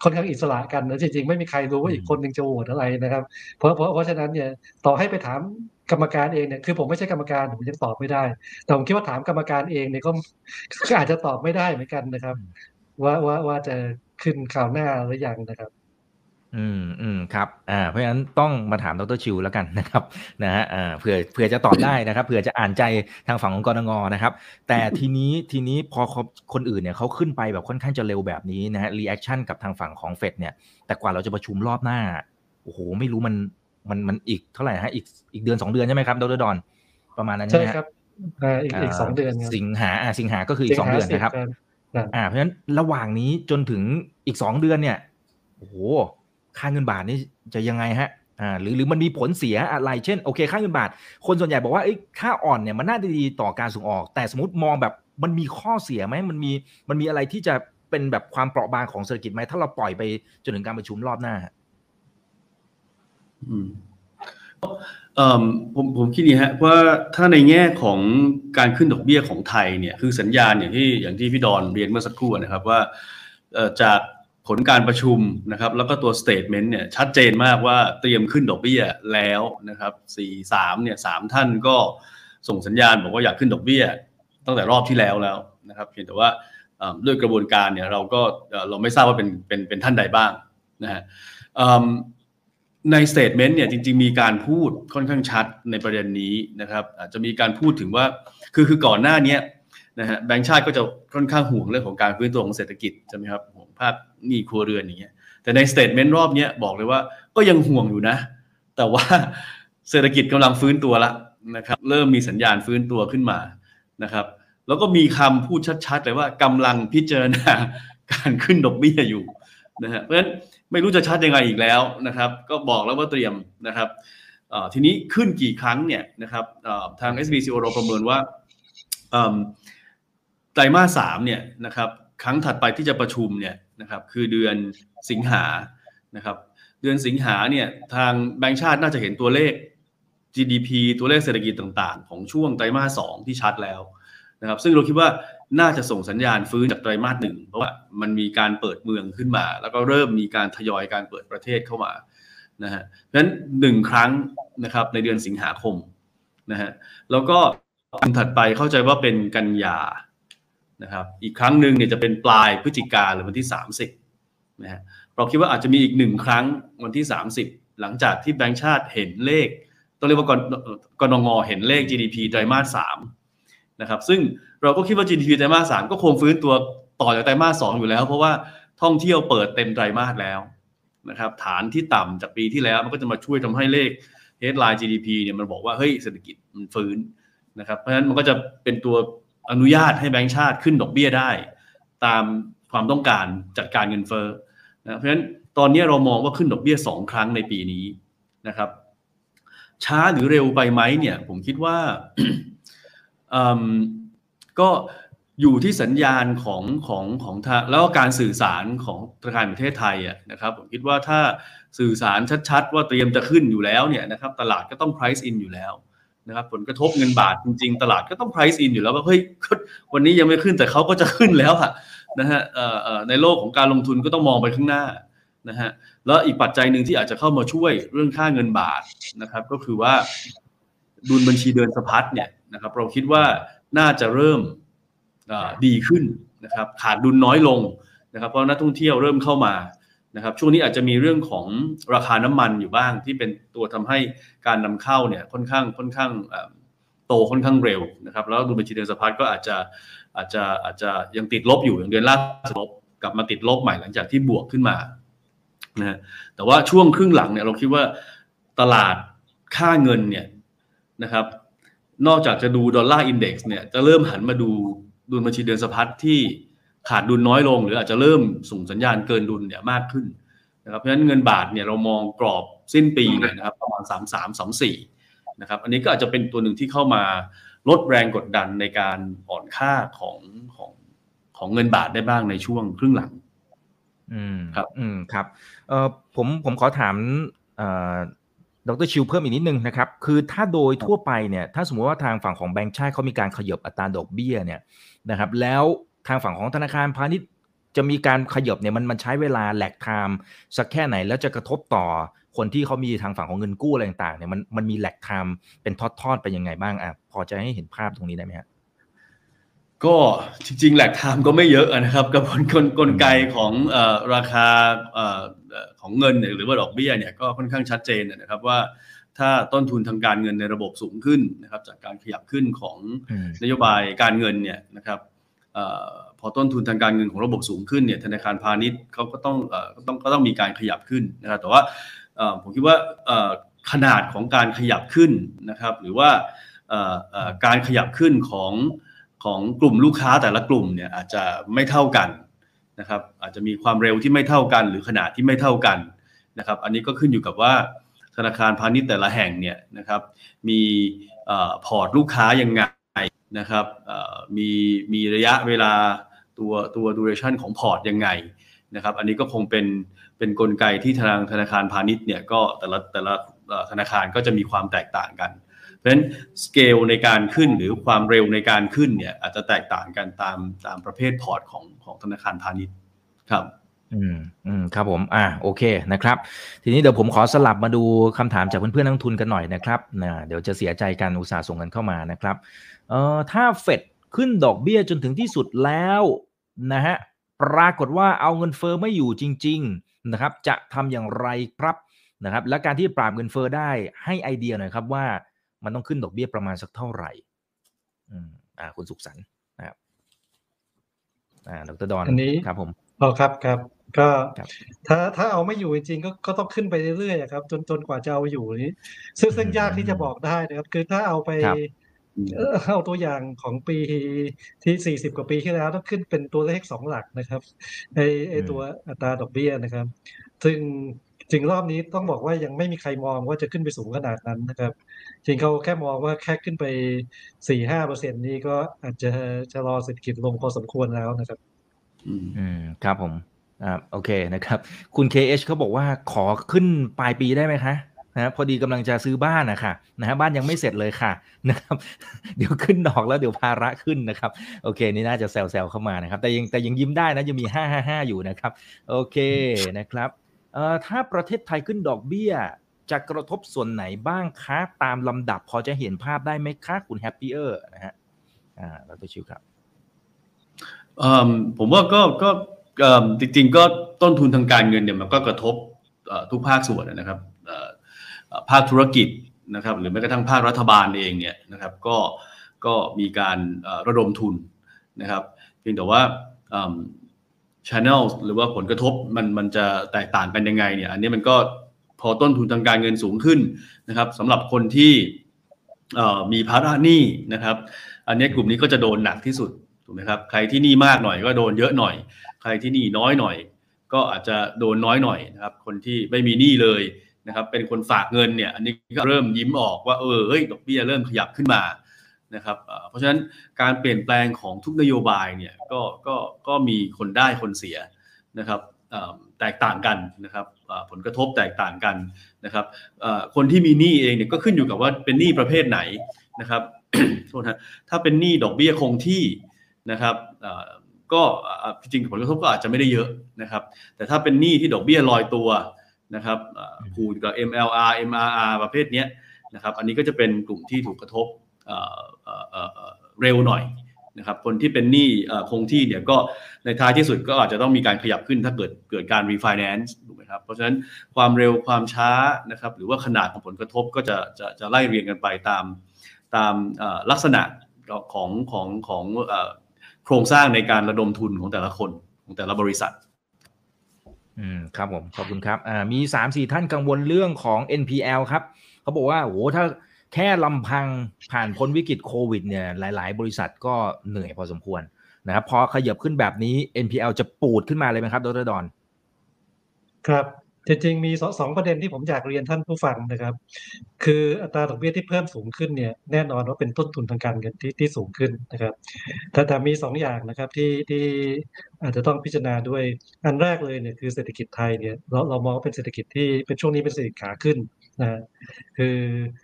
ค่อนข้างอิสระกันนะจริงๆ ไม่มีใครรู้ว่าอีกคนหนึ่งจะโหวตอะไรนะครับ เพราะเพราะเพราะฉะนั้นเนี่ยต่อให้ไปถามกรรมการเองเนี่ยคือผมไม่ใช่กรรมการผมยังตอบไม่ได้ แต่ผมคิดว่าถามกรรมการเองเนี่ยก็ก็อาจจะตอบไม่ได้เหมือนกันนะครับ ว่าว่าว่าจะขึ้นคราวหน้าหรือยังนะครับ อืมอืมครับอ่าเพราะฉะนั้นต้องมาถามดรชิวแล้วกันนะครับนะฮะอ่าเผื่อเผื่อจะตอบได้นะครับเผื่อจะอ่านใจทางฝั่งของกนงนะครับ แต่ทีนี้ทีนี้พอคนอื่นเนี่ยเขาขึ้นไปแบบค่อนข้างจะเร็วแบบนี้นะฮะ reaction กับทางฝั่งของเฟดเนี่ยแต่กว่าเราจะประชุมรอบหน้าโอ้โหไม่รู้มันมันมันอีกเท่าไหร่ฮะอีกอีกเดือนสองเดือนใช่ไหมครับดรดอนประมาณนั้นใช่ไหมครับอ่าอีกอีกสองเดือนสิงหาอ่าสิงหาก็คืออีกสองเดือนนะครับอ่าเพราะฉะนั้นระหว่างนี้จนถึงอีกสองเดือนเนี่ยโอ้โห ค่าเงินบาทนี่จะยังไงฮะอ่าหรือหรือมันมีผลเสียอะไร เช่นโอเคค่าเงินบาท คนส่วนใหญ่บอกว่าค่าอ่อนเนี่ยมันน่าจะดีต่อการส่งออก แต่สมมติมองแบบมันมีข้อเสียไหมมันมีมันมีอะไรที่จะเป็นแบบความเปราะบางของเศรษฐกิจไหมถ้าเราปล่อยไปจนถึงการประชุมรอบหน้าอืมผมผมคิดนี้ฮะว่าถ้าในแง่ของการขึ้นดอกเบี้ยของไทยเนี่ยคือสัญญาณอย่างที่อย่างที่พี่ดอนเรียนเมื่อสักครู่นะครับว่าจาก ผลการประชุมนะครับ แล้วก็ตัว statement เนี่ยชัดเจนมากว่าเตรียมขึ้นดอกเบี้ยแล้วนะครับสี่สามเนี่ยสามท่านก็ส่งสัญญาณบอกว่าอยากขึ้นดอกเบี้ย ตั้งแต่รอบที่แล้วแล้วนะครับ เพียงแต่ว่าด้วยกระบวนการเนี่ยเราก็เราไม่ทราบว่าเป็นเป็นเป็นท่านใดบ้างนะฮะใน statement เนี่ยจริงๆ มีการพูดค่อนข้างชัดในประเด็นนี้นะครับ อาจจะมีการพูดถึงว่าคือคือก่อนหน้านี้ นะฮะแบงก์ชาติก็จะค่อนข้างห่วงเรื่องของการฟื้นตัวของเศรษฐกิจใช่ไหมครับห่วงภาคหนี้ครัวเรือนอย่างเงี้ยแต่ในสเตทเมนต์รอบนี้บอกเลยว่าก็ยังห่วงอยู่นะ แต่ว่าเศรษฐกิจกำลังฟื้นตัวละนะครับเริ่มมีสัญญาณฟื้นตัวขึ้นมานะครับ แล้วก็มีคำพูดชัดๆเลยว่ากำลังพิจารณาการขึ้นดอกเบี้ยอยู่นะฮะเพราะฉะนั้นไม่รู้จะชัดยังไงอีกแล้วนะครับ ก็บอกแล้วว่าเตรียมนะครับทีนี้ขึ้นกี่ครั้งเนี่ยนะครับทาง SBCO เราประเมินว่า ไตรมาสสามเนี่ยนะครับครั้งถัดไปที่จะประชุมเนี่ยนะครับคือเดือนสิงหานะครับเดือนสิงหาเนี่ยทางแบงก์ชาติน่าจะเห็นตัวเลข GDP ตัวเลขเศรษฐกิจต่างๆ ของช่วงไตรมาสสองที่ชัดแล้วนะครับซึ่งเราคิดว่าน่าจะส่งสัญญาณฟื้นจากไตรมาสหนึ่งเพราะว่ามันมีการเปิดเมืองขึ้นมา แล้วก็เริ่มมีการทยอยการเปิดประเทศเข้ามานะฮะเพราะฉะนั้นหนึ่งครั้งนะครับในเดือนสิงหาคมนะฮะแล้วก็อันถัดไปเข้าใจว่าเป็นกันยา นะครับอีกครั้งหนึ่งเนี่ยจะเป็นปลายพฤศจิกาหรือวันที่ 30นะฮะเราคิดว่าอาจจะมีอีกหนึ่งครั้งวันที่ 30 หลังจากที่แบงก์ชาติเห็นเลข ต้องเรียกว่ากกนงเห็นเลข GDP ไตรมาสสามนะครับซึ่งเราก็คิดว่า GDP ไตรมาสสามก็คงฟื้นตัวต่อจากไตรมาสสองอยู่แล้ว เพราะว่าท่องเที่ยวเปิดเต็มไตรมาสแล้วนะครับฐานที่ต่ำจากปีที่แล้วมันก็จะมาช่วยทำให้เลข headline GDP เนี่ยมันบอกว่าเฮ้ยเศรษฐกิจมันฟื้นนะครับเพราะฉะนั้นมันก็จะเป็นตัว อนุญาตให้แบงก์ชาติขึ้นดอกเบี้ยได้ ตามความต้องการจัดการเงินเฟ้อนะเพราะฉะนั้นตอนนี้เรามองว่าขึ้นดอกเบี้ยสองครั้งในปีนี้นะครับ ช้าหรือเร็วไปไหมเนี่ย ผมคิดว่าก็อยู่ที่สัญญาณของของของทางแล้วก็การสื่อสารของธนาคารประเทศไทยอะนะครับผมคิดว่าถ้าสื่อสารชัดๆ ว่าเตรียมจะขึ้นอยู่แล้วเนี่ยนะครับตลาดก็ต้อง price in อยู่แล้ว นะครับผลกระทบเงินบาทจริงๆ ตลาดก็ต้อง price in อยู่แล้วว่าเฮ้ยวันนี้ยังไม่ขึ้นแต่เขาก็จะขึ้นแล้วอะนะฮะในโลกของการลงทุนก็ต้องมองไปข้างหน้านะฮะแล้วอีกปัจจัยหนึ่งที่อาจจะเข้ามาช่วยเรื่องค่าเงินบาทนะครับ ก็คือว่าดุลบัญชีเดินสะพัดเนี่ยนะครับเราคิดว่าน่าจะเริ่มดีขึ้นนะครับขาดดุลน้อยลงนะครับ เพราะนักท่องเที่ยวเริ่มเข้ามา นะครับช่วงนี้อาจจะมีเรื่องของราคาน้ำมันอยู่บ้างที่เป็นตัวทำให้การนำเข้าเนี่ยค่อนข้างค่อนข้างโตค่อนข้างเร็วนะครับแล้วดุลบัญชีเดินสะพัดก็อาจจะอาจจะอาจจะยังติดลบอยู่อย่างเดือนล่าสุดลบกลับมาติดลบใหม่หลังจากที่บวกขึ้นมานะแต่ว่าช่วงครึ่งหลังเนี่ยเราคิดว่าตลาดค่าเงินเนี่ยนะครับ นอกจากจะดูดอลลาร์อินเด็กซ์เนี่ยจะเริ่มหันมาดูดุลบัญชีเดือนสะพัดที่ ขาดดุลน้อยลง หรืออาจจะเริ่มส่งสัญญาณเกินดุลเนี่ยมากขึ้นนะครับเพราะฉะนั้นเงินบาทเนี่ยเรามองกรอบสิ้นปีเนี่ยนะครับประมาณสามสามสามสี่นะครับอันนี้ก็อาจจะเป็นตัวหนึ่งที่เข้ามาลดแรงกดดันในการอ่อนค่าของของของเงินบาทได้บ้างในช่วงครึ่งหลัง อืมครับ อืมครับเอ่อผมผมขอถามเอ่อดรชิวเพิ่มอีกนิดนึงนะครับ คือถ้าโดยทั่วไปเนี่ย ถ้าสมมติว่าทางฝั่งของแบงก์ชาติเขามีการขยับอัตราดอกเบี้ยเนี่ยนะครับ แล้ว ทางฝั่งของธนาคารพาณิชย์จะมีการขยับเนี่ยมันมันใช้เวลา lag time สักแค่ไหนแล้วจะกระทบต่อคนที่เขามีทางฝั่งของเงินกู้อะไรต่างๆเนี่ยมันมันมี lag time เป็นทอดๆไปยังไงบ้างอะพอจะให้เห็นภาพตรงนี้ได้ไหมฮะก็จริงๆแหลกไทม์ก็ไม่เยอะนะครับกับกลกลไกของราคาของเงินหรือว่าดอกเบี้ยเนี่ยก็ค่อนข้างชัดเจนนะครับว่าถ้าต้นทุนทางการเงินในระบบสูงขึ้นนะครับจากการขยับขึ้นของนโยบายการเงินเนี่ยนะครับ พอต้นทุนทางการเงินของระบบสูงขึ้นเนี่ยธนาคารพาณิชย์เขาก็ต้องต้องก็ต้องมีการขยับขึ้นนะครับแต่ว่าผมคิดว่าขนาดของการขยับขึ้นนะครับหรือว่าการขยับขึ้นของของกลุ่มลูกค้าแต่ละกลุ่มเนี่ยอาจจะไม่เท่ากันนะครับอาจจะมีความเร็วที่ไม่เท่ากัน หรือขนาดที่ไม่เท่ากันนะครับอันนี้ก็ขึ้นอยู่กับว่าธนาคารพาณิชย์แต่ละแห่งเนี่ยนะครับมีพอร์ตลูกค้ายังไง นะครับมีมีระยะเวลาตัวตัว duration ของพอร์ตยังไงนะครับ อันนี้ก็คงเป็นเป็นกลไกที่ทางธนาคารพาณิชย์เนี่ยก็แต่ละแต่ละธนาคารก็จะมีความแตกต่างกัน เพราะฉะนั้นสเกลในการขึ้นหรือความเร็วในการขึ้นเนี่ยอาจจะแตกต่างกันตามตามประเภทพอร์ตของของธนาคารพาณิชย์ครับอืมอืมครับผมอ่าโอเคนะครับ ทีนี้เดี๋ยวผมขอสลับมาดูคำถามจากเพื่อนๆนักทุนกันหน่อยนะครับนะเดี๋ยวจะเสียใจกันอุตส่าห์ส่งกันเข้ามานะครับ เอ่อถ้าเฟดขึ้นดอกเบี้ยจนถึงที่สุดแล้วนะฮะปรากฏว่าเอาเงินเฟอ้อไม่อยู่จริง ๆนะครับ จะทำอย่างไรครับนะครับ และการที่ปราบเงินเฟอ้อได้ให้ไอเดียหน่อยครับว่ามันต้องขึ้นดอกเบี้ยประมาณสักเท่าไหร่อืมอ่าคุณสุขสันต์นะครับอ่าดรดอนอันนี้ครับผมอ๋อครับครับ ก็ครับถ้าถ้าเอาไม่อยู่จริงๆก็ก็ต้องขึ้นไปเรื่อยๆครับ จนจนกว่าจะเอาอยู่นี้ซึ่งซึ่งยากที่จะบอกได้นะครับ คือถ้าเอาไปครับ เอ่อเอาตัวอย่างของปีที่สี่สิบกว่าปีที่แล้วต้องขึ้นเป็นตัวเลขสองหลักนะครับไอไอตัวอัตราดอกเบี้ยนะครับ ซึ่งจริงรอบนี้ต้องบอกว่ายังไม่มีใครมองว่าจะขึ้นไปสูงขนาดนั้นนะครับ จริงเขาแค่มองว่าแค่ขึ้นไปสี่ห้าเปอร์เซ็นต์นี้ก็อาจจะจะรอเศรษฐกิจลงพอสมควรแล้วนะครับอืมอืมครับผมอ่าโอเคนะครับ คุณ KH เขาบอกว่าขอขึ้นปลายปีได้ไหมคะ นะพอดีกำลังจะซื้อบ้านนะคะนะฮะบ้านยังไม่เสร็จเลยค่ะนะครับ เดี๋ยวขึ้นดอกแล้วเดี๋ยวภาระขึ้นนะครับ โอเค นี่น่าจะแซวๆเข้ามานะครับ แต่ยังแต่ยังยิ้มได้นะยังมีห้าห้าห้าอยู่นะครับ โอเคนะครับเอ่อถ้าประเทศไทยขึ้นดอกเบี้ย จะกระทบส่วนไหนบ้างคะตามลำดับพอจะเห็นภาพได้ไหมคะคุณแฮปปี้เออร์นะฮะอ่าดรชิวครับเอิ่มผมว่าก็ก็เอิ่มจริงๆก็ต้นทุนทางการเงินเนี่ยมันก็กระทบทุกภาคส่วนนะครับ ภาคธุรกิจนะครับหรือแม้กระทั่งภาครัฐบาลเองเนี่ยนะครับก็ก็มีการระดมทุนนะครับเพียงแต่ว่าเอิ่ม channel หรือว่าผลกระทบมันมันจะแตกต่างกันยังไงเนี่ยอันนี้มันก็พอต้นทุนทางการเงินสูงขึ้นนะครับสำหรับคนที่มีภาระหนี้นะครับ อันนี้กลุ่มนี้ก็จะโดนหนักที่สุดถูกไหมครับใครที่หนี้มากหน่อยก็โดนเยอะหน่อย ใครที่หนี้น้อยหน่อย ก็อาจจะโดนน้อยหน่อยนะครับคนที่ไม่มีหนี้เลย นะครับเป็นคนฝากเงินเนี่ยอันนี้ก็เริ่มยิ้มออกว่าเออเฮ้ยดอกเบี้ยเริ่มขยับขึ้นมานะครับเพราะฉะนั้นการเปลี่ยนแปลงของทุกนโยบายเนี่ยก็ก็ก็มีคนได้คนเสียนะครับแตกต่างกันนะครับผลกระทบแตกต่างกันนะครับคนที่มีหนี้เองเนี่ยก็ขึ้นอยู่กับว่าเป็นหนี้ประเภทไหนนะครับโทษนะถ้าเป็นหนี้ดอกเบี้ยคงที่นะครับก็จริงผลกระทบก็อาจจะไม่ได้เยอะนะครับ แต่ถ้าเป็นหนี้ที่ดอกเบี้ยลอยตัว นะครับเอ่อผูกกับ MLR MRR ประเภทเนี้ยนะครับอันนี้ก็จะเป็นกลุ่มที่ถูกกระทบเอ่อเอ่อเอ่อเอ่อเร็วหน่อยนะครับคนที่เป็นหนี้เอ่อคงที่เนี่ยก็ในท้ายที่สุดก็อาจจะต้องมีการขยับขึ้นถ้าเกิดเกิดการ refinance ถูกไหมครับเพราะฉะนั้นความเร็วความช้านะครับหรือว่าขนาดของผลกระทบก็จะจะจะไล่เรียงกันไปตามตามเอ่อลักษณะของของของเอ่อโครงสร้างในการระดมทุนของแต่ละคนของแต่ละบริษัท อืมครับผมขอบคุณครับอ่ามีสามสี่ท่านกังวลเรื่องของ NPL ครับเขาบอกว่าโหถ้าแค่ลำพังผ่านพ้นวิกฤตโควิดเนี่ยหลาย ๆ บริษัทก็เหนื่อยพอสมควรนะครับพอขยับขึ้นแบบนี้ NPL จะปูดขึ้นมาเลยไหมครับดรดอน ครับ จริงๆมีสองประเด็นที่ผมอยากเรียนท่านผู้ฟังนะครับ คืออัตราดอกเบี้ยที่เพิ่มสูงขึ้นเนี่ยแน่นอนว่าเป็นต้นทุนทางการเงินที่ที่สูงขึ้นนะครับแต่แต่มีสองอย่างนะครับที่ที่อาจจะต้องพิจารณาด้วยอันแรกเลยเนี่ยคือเศรษฐกิจไทยเนี่ยเราเรามองว่าเป็นเศรษฐกิจที่เป็นช่วงนี้เป็นเศรษฐกิจขาขึ้น นะคือ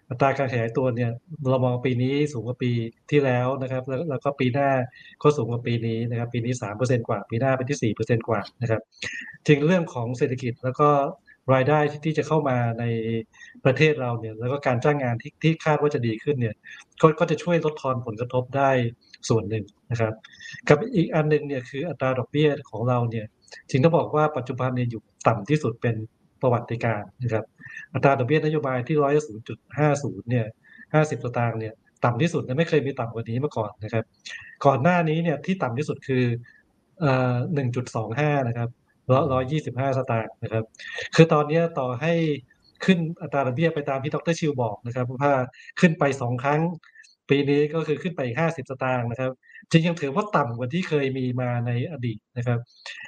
อัตราการขยายตัวเนี่ยเรามองปีนี้สูงกว่าปีที่แล้วนะครับ แล้วแล้วก็ปีหน้าก็สูงกว่าปีนี้นะครับ ปีนี้สามเปอร์เซ็นกว่า ปีหน้าเป็นที่สี่เปอร์เซ็นกว่านะครับจริงเรื่องของเศรษฐกิจแล้วก็รายได้ที่จะเข้ามาในประเทศเราเนี่ย แล้วก็การจ้างงานที่ที่คาดว่าจะดีขึ้นเนี่ยก็ก็จะช่วยลดทอนผลกระทบได้ส่วนหนึ่งนะครับ กับอีกอันหนึ่งเนี่ยคืออัตราดอกเบี้ยของเราเนี่ยจริงต้องบอกว่าปัจจุบันเนี่ยอยู่ต่ำที่สุดเป็น ประวัติการนะครับ อัตราดอกเบี้ยนโยบายที่ร้อยศูนย์จุดห้าศูนย์เนี่ยห้าสิบสตางค์เนี่ยต่ำที่สุดนะไม่เคยมีต่ำกว่านี้มาก่อนนะครับ ก่อนหน้านี้เนี่ยที่ต่ำที่สุดคือเอ่อหนึ่งจุดสองห้านะครับร้อยร้อยยี่สิบห้าสตางค์นะครับ คือตอนนี้ต่อให้ขึ้นอัตราดอกเบี้ยไปตามที่ดรชิวบอกนะครับว่าขึ้นไปสองครั้ง ปีนี้ก็คือขึ้นไปห้าสิบสตางค์นะครับจริงยังถือว่าต่ำกว่าที่เคยมีมาในอดีตนะครับ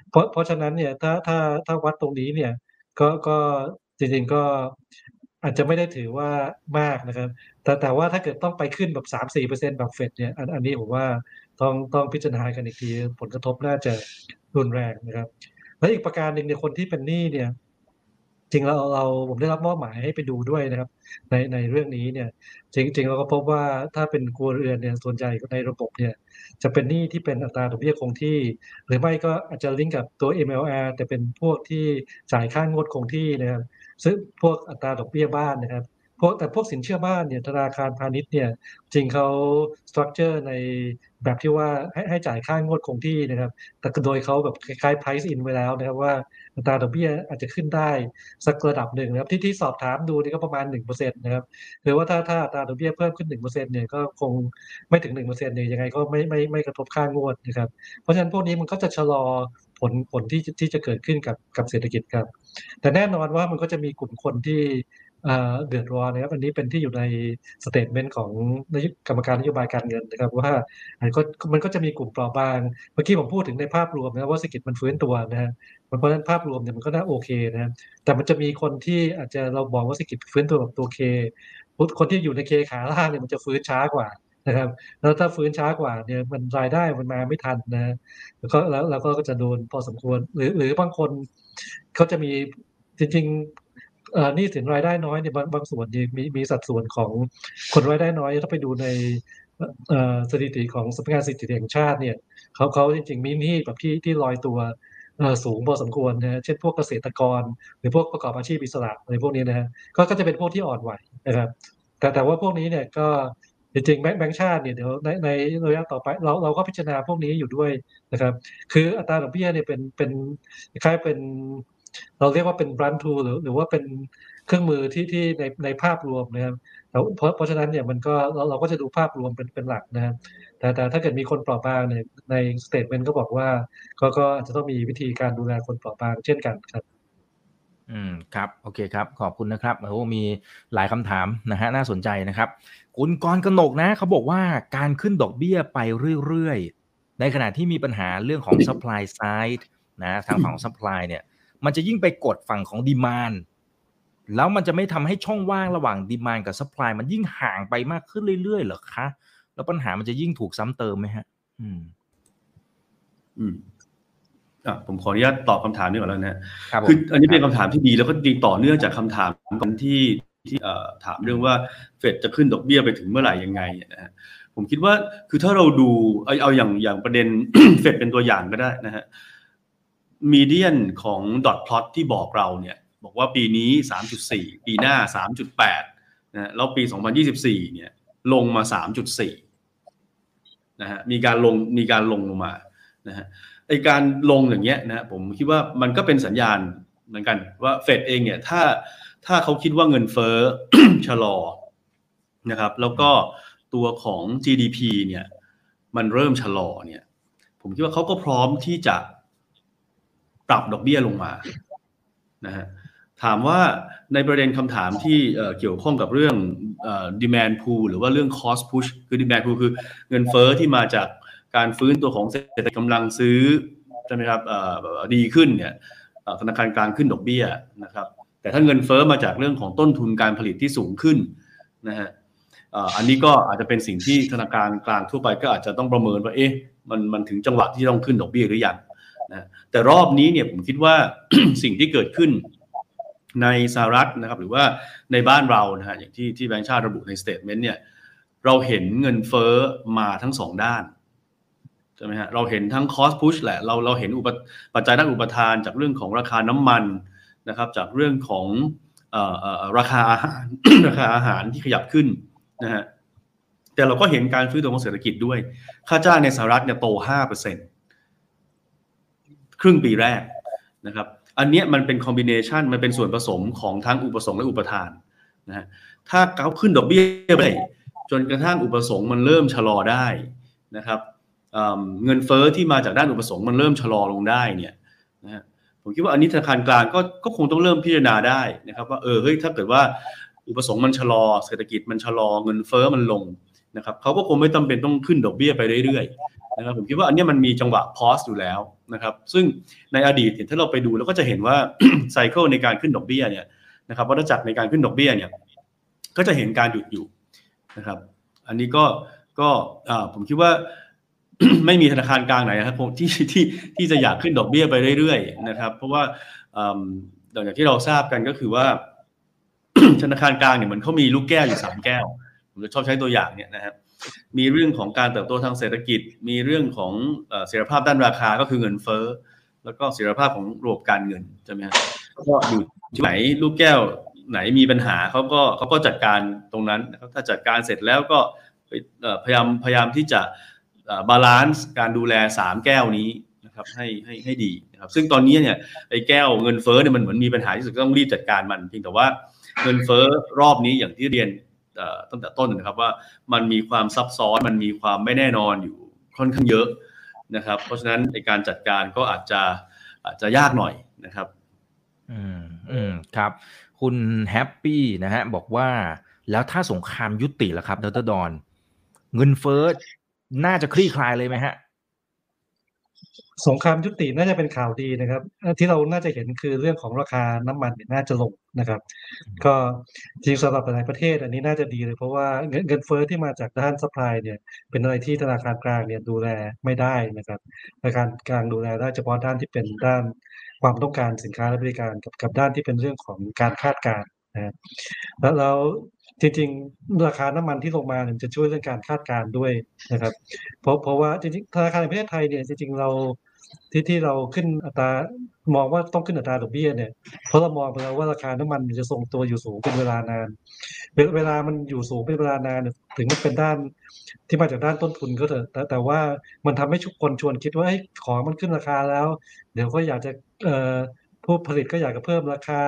เพราะเพราะฉะนั้นเนี่ยถ้าถ้าถ้าวัดตรงนี้เนี่ย ก็ ก็จริง ๆ ก็อาจจะไม่ได้ถือว่ามากนะครับ แต่แต่ว่าถ้าเกิดต้องไปขึ้นแบบสามสี่เปอร์เซ็นแบบเฟดเนี่ยอันอันนี้ผมว่าต้องต้องพิจารณากันอีกที ผลกระทบน่าจะรุนแรงนะครับ และอีกประการหนึ่งเนี่ยคนที่เป็นหนี้เนี่ย จริงเราเราผมได้รับมอบหมายให้ไปดูด้วยนะครับ ในในเรื่องนี้เนี่ย จริงๆเราก็พบว่าถ้าเป็นครัวเรือนเนี่ยส่วนใหญ่ในระบบเนี่ย จะเป็นหนี้ที่เป็นอัตราดอกเบี้ยคงที่ หรือไม่ก็อาจจะลิงก์กับตัว MLR แต่เป็นพวกที่จ่ายค่างวดคงที่นะครับซึ่งพวกอัตราดอกเบี้ยบ้านนะครับพวกแต่พวกสินเชื่อบ้านเนี่ยธนาคารพาณิชย์เนี่ยจริงเขาสตรัคเจอร์ใน แบบที่ว่าให้ให้จ่ายค่างวดคงที่นะครับ แต่โดยเขาแบบคล้ายๆ price in ไว้แล้วนะครับว่าอัตราดอกเบี้ยอาจจะขึ้นได้สักระดับหนึ่งนะครับที่ที่สอบถามดูนี่ก็ประมาณ1%นะครับหรือว่าถ้าถ้าอัตราดอกเบี้ยเพิ่มขึ้น1%เนี่ยก็คงไม่ถึง1%เนี่ยยังไงก็ไม่ไม่ไม่กระทบค่างวดนะครับเพราะฉะนั้นพวกนี้มันก็จะชะลอผลผลที่ที่จะเกิดขึ้นกับกับเศรษฐกิจครับ แต่แน่นอนว่ามันก็จะมีกลุ่มคนที่ อ่อเดือดร้อนนะครับ อันนี้เป็นที่อยู่ใน statement ของคณะกรรมการนโยบายการเงินนะครับ ว่าอันก็มันก็จะมีกลุ่มเปราะบาง เมื่อกี้ผมพูดถึงในภาพรวมนะว่าเศรษฐกิจมันฟื้นตัวนะฮะเพราะฉะนั้นภาพรวมเนี่ยมันก็น่าโอเคนะแต่มันจะมีคนที่อาจจะเราบอกว่าเศรษฐกิจฟื้นตัวแบบตัวเคคนที่อยู่ในเคขาล่างเนี่ยมันจะฟื้นช้ากว่านะครับแล้วถ้าฟื้นช้ากว่าเนี่ยมันรายได้มันมาไม่ทันนะแล้วก็แล้วเราก็จะโดนพอสมควร หรือหรือบางคนเขาจะมีจริง นี่สินรายได้น้อยเนี่ยบางบางส่วนเนี่ยมีมีสัดส่วนของคนรายได้น้อยถ้าไปดูในสถิติของสำนักงานสถิติแห่งชาติเนี่ยเขาเขาจริงๆมีหนี้แบบที่ที่ลอยตัวสูงพอสมควรนะฮะเช่นพวกเกษตรกร หรือพวกประกอบอาชีพอิสระอะไรพวกนี้นะฮะก็ก็จะเป็นพวกที่อ่อนไหวนะครับแต่แต่ว่าพวกนี้เนี่ยก็จริงๆแบงค์แบงค์ชาติเนี่ยเดี๋ยวในในระยะต่อไปเราเราก็พิจารณาพวกนี้อยู่ด้วยนะครับ คืออัตราดอกเบี้ยเนี่ยเป็นเป็นคล้ายเป็น เราเรียกว่าเป็นบรันทูหรือหรือว่าเป็นเครื่องมือที่ที่ในในภาพรวมนะครับแล้วเพราะเพราะฉะนั้นเนี่ยมันก็เราเราก็จะดูภาพรวมเป็นเป็นหลักนะครับแต่แต่ถ้าเกิดมีคนเปราะบางเนี่ยในสเตทเมนต์ก็บอกว่า ก็ก็อาจจะต้องมีวิธีการดูแลคนเปราะบางเช่นกันครับอืมครับโอเคครับขอบคุณนะครับโอ้มีหลายคำถามนะฮะน่าสนใจนะครับ คุณกรกนกนะเขาบอกว่าการขึ้นดอกเบี้ยไปเรื่อยๆ ในขณะที่มีปัญหาเรื่องของ supply side นะทางฝั่งของ supply เนี่ย มันจะยิ่งไปกดฝั่งของ demand แล้วมันจะไม่ทำให้ช่องว่างระหว่าง demand กับ supply มันยิ่งห่างไปมากขึ้นเรื่อยๆเหรอคะแล้วปัญหามันจะยิ่งถูกซ้ำเติมไหมฮะ อืม อืมอะผมขออนุญาตตอบคำถามนี้ก่อนแล้วนะฮะครับผมคืออันนี้เป็นคำถามที่ดีแล้วก็ดีต่อเนื่องจากคำถามก่อนที่ที่เอ่อถามเรื่องว่าเฟดจะขึ้นดอกเบี้ยไปถึงเมื่อไหร่ยังไงนะฮะผมคิดว่าคือถ้าเราดูเอาเอาอย่างอย่างประเด็นเฟดเป็นตัวอย่างก็ได้นะฮะ มีเดียนของดอทพลอตที่บอกเราเนี่ยบอกว่าปีนี้ 3.4 ปีหน้า 3.8นะฮะแล้วปี 2024 เนี่ยลงมา 3.4นะฮะมีการลงมีการลงลงมานะฮะไอการลงอย่างเงี้ยนะผมคิดว่ามันก็เป็นสัญญาณเหมือนกันว่าเฟดเองเนี่ยถ้าถ้าเขาคิดว่าเงินเฟ้อชะลอนะครับแล้วก็ตัวของ GDP เนี่ยมันเริ่มชะลอเนี่ยผมคิดว่าเขาก็พร้อมที่จะ ปรับดอกเบี้ยลงมานะฮะถามว่าในประเด็นคำถามที่เกี่ยวข้องกับเรื่องเอ่อ demand pool หรือว่าเรื่อง cost push คือ demand pool คือเงินเฟ้อที่มาจากการฟื้นตัวของเศรษฐกิจกำลังซื้อใช่ไหมครับดีขึ้นเนี่ยธนาคารกลางขึ้นดอกเบี้ยนะครับ แต่ถ้าเงินเฟ้อมาจากเรื่องของต้นทุนการผลิตที่สูงขึ้นนะฮะอันนี้ก็อาจจะเป็นสิ่งที่ธนาคารกลางทั่วไปก็อาจจะต้องประเมินว่าเอ๊ะมันมันถึงจังหวะที่ต้องขึ้นดอกเบี้ยหรือยัง นะแต่รอบนี้เนี่ยผมคิดว่าสิ่งที่เกิดขึ้นในสหรัฐนะครับ หรือว่าในบ้านเรานะฮะอย่างที่ที่แบงก์ชาติระบุใน statement เนี่ยเราเห็นเงินเฟ้อมาทั้งสองด้านใช่ไหมฮะเราเห็นทั้ง cost push แหละเราเราเห็นอุปปัจจัยด้านอุปทานจากเรื่องของราคาน้ำมันนะครับ จากเรื่องของออราคาอาหารราคาอาหารที่ขยับขึ้นนะฮะแต่เราก็เห็นการฟื้นตัวของเศรษฐกิจด้วย ค่าจ้างในสหรัฐเนี่ยโต 5%เปอร์เซ็น ครึ่งปีแรกนะครับ อันนี้มันเป็นคอมบิเนชันมันเป็นส่วนผสมของทั้งอุปสงค์และอุปทานนะฮะถ้าเขาขึ้นดอกเบี้ยไปจนกระทั่งอุปสงค์มันเริ่มชะลอได้นะครับเงินเฟอ้อที่มาจากด้านอุปสงค์มันเริ่มชะลอลงได้เนี่ยนะฮะผมคิดว่าอันนี้ธนาคารกลางก็ก็คงต้องเริ่มพิจารณาได้นะครับ ว่าเออเฮ้ยถ้าเกิดว่าอุปสงค์มันชะลอเศรษฐกิจมันชะลอเงินเฟอ้อมันลงนะครับเขาก็คงไม่จาเป็นต้องขึ้นดอกเบี้ยไปเรื่อย นะครับผมคิดว่าอันนี้มันมีจังหวะพอสอยู่แล้วนะครับ ซึ่งในอดีตถ้าเราไปดูเราก็จะเห็นว่าไซเคิลในการขึ้นดอกเบี้ยเนี่ยนะครับวัฏจักรในการขึ้นดอกเบี้ยเนี่ยก็จะเห็นการหยุดอยู่นะครับ อันนี้ก็ก็ผมคิดว่าไม่มีธนาคารกลางไหนนะครับที่ที่ที่จะอยากขึ้นดอกเบี้ยไปเรื่อยๆนะครับ เพราะว่าอย่างที่เราทราบกันก็คือว่า ธนาคารกลางเนี่ยเหมือนเขามีลูกแก้วอยู่สามแก้ว ผมจะชอบใช้ตัวอย่างเนี่ยนะครับ มีเรื่องของการเติบโตทางเศรษฐกิจ มีเรื่องของเสถียรภาพด้านราคาก็คือเงินเฟ้อ แล้วก็เสถียรภาพของระบบการเงินใช่ไหมครับก็อยู่ที่ไหนลูกแก้วไหนมีปัญหาเขาก็เขาก็จัดการตรงนั้นนะครับถ้าจัดการเสร็จแล้วก็พยายามพยายามที่จะ balance การดูแล 3 แก้วนี้นะครับให้ให้ให้ดีนะครับซึ่งตอนนี้เนี่ยไอ้แก้วเงินเฟ้อเนี่ยมันเหมือนมีปัญหาที่สุดต้องรีบจัดการมันเพียงแต่ว่าเงินเฟ้อรอบนี้อย่างที่เรียน ตั้งแต่ต้นนะครับว่ามันมีความซับซ้อนมันมีความไม่แน่นอนอยู่ค่อนข้างเยอะนะครับ เพราะฉะนั้นในการจัดการก็อาจจะอาจจะยากหน่อยนะครับ อืมอืมครับ คุณแฮปปี้นะฮะบอกว่าแล้วถ้าสงครามยุติแล้วครับดรดอน เงินเฟ้อน่าจะคลี่คลายเลยไหมฮะ สงครามยุติน่าจะเป็นข่าวดีนะครับ ที่เราน่าจะเห็นคือเรื่องของราคาน้ำมันน่าจะลงนะครับ ก็จริงสำหรับหลายประเทศ อันนี้น่าจะดีเลยเพราะว่าเงินเงินเฟ้อที่มาจากด้านสป라이เนี่ยเป็นอะไรที่ธนาคารกลางเนี่ยดูแลไม่ได้นะครับธนาคารกลางดูแลได้เฉพาะด้านที่เป็นด้านความต้องการสินค้าและบริการกับกับด้านที่เป็นเรื่องของการคาดการณ์นะแล้วแล้วจริงๆ ราคาน้ำมันที่ลงมาเนี่ยจะช่วยเรื่องการคาดการณ์ด้วยนะครับ เพราะเพราะว่าจริงๆธนาคารในประเทศไทยเนี่ยจริงๆเรา ที่ที่เราขึ้นอัตรามองว่าต้องขึ้นอัตราดอกเบี้ยเนี่ยเพราะเรามองไปแล้วว่าราคาน้ำมันจะทรงตัวอยู่สูงเป็นเวลานาน เวลามันอยู่สูงเป็นเวลานานถึงมันเป็นด้านที่มาจากด้านต้นทุนก็เถอะแต่แต่ว่ามันทำให้ทุกคนชวนคิดว่าของมันขึ้นราคาแล้ว เดี๋ยวก็อยากจะผู้ผลิตก็อยากจะเพิ่มราคา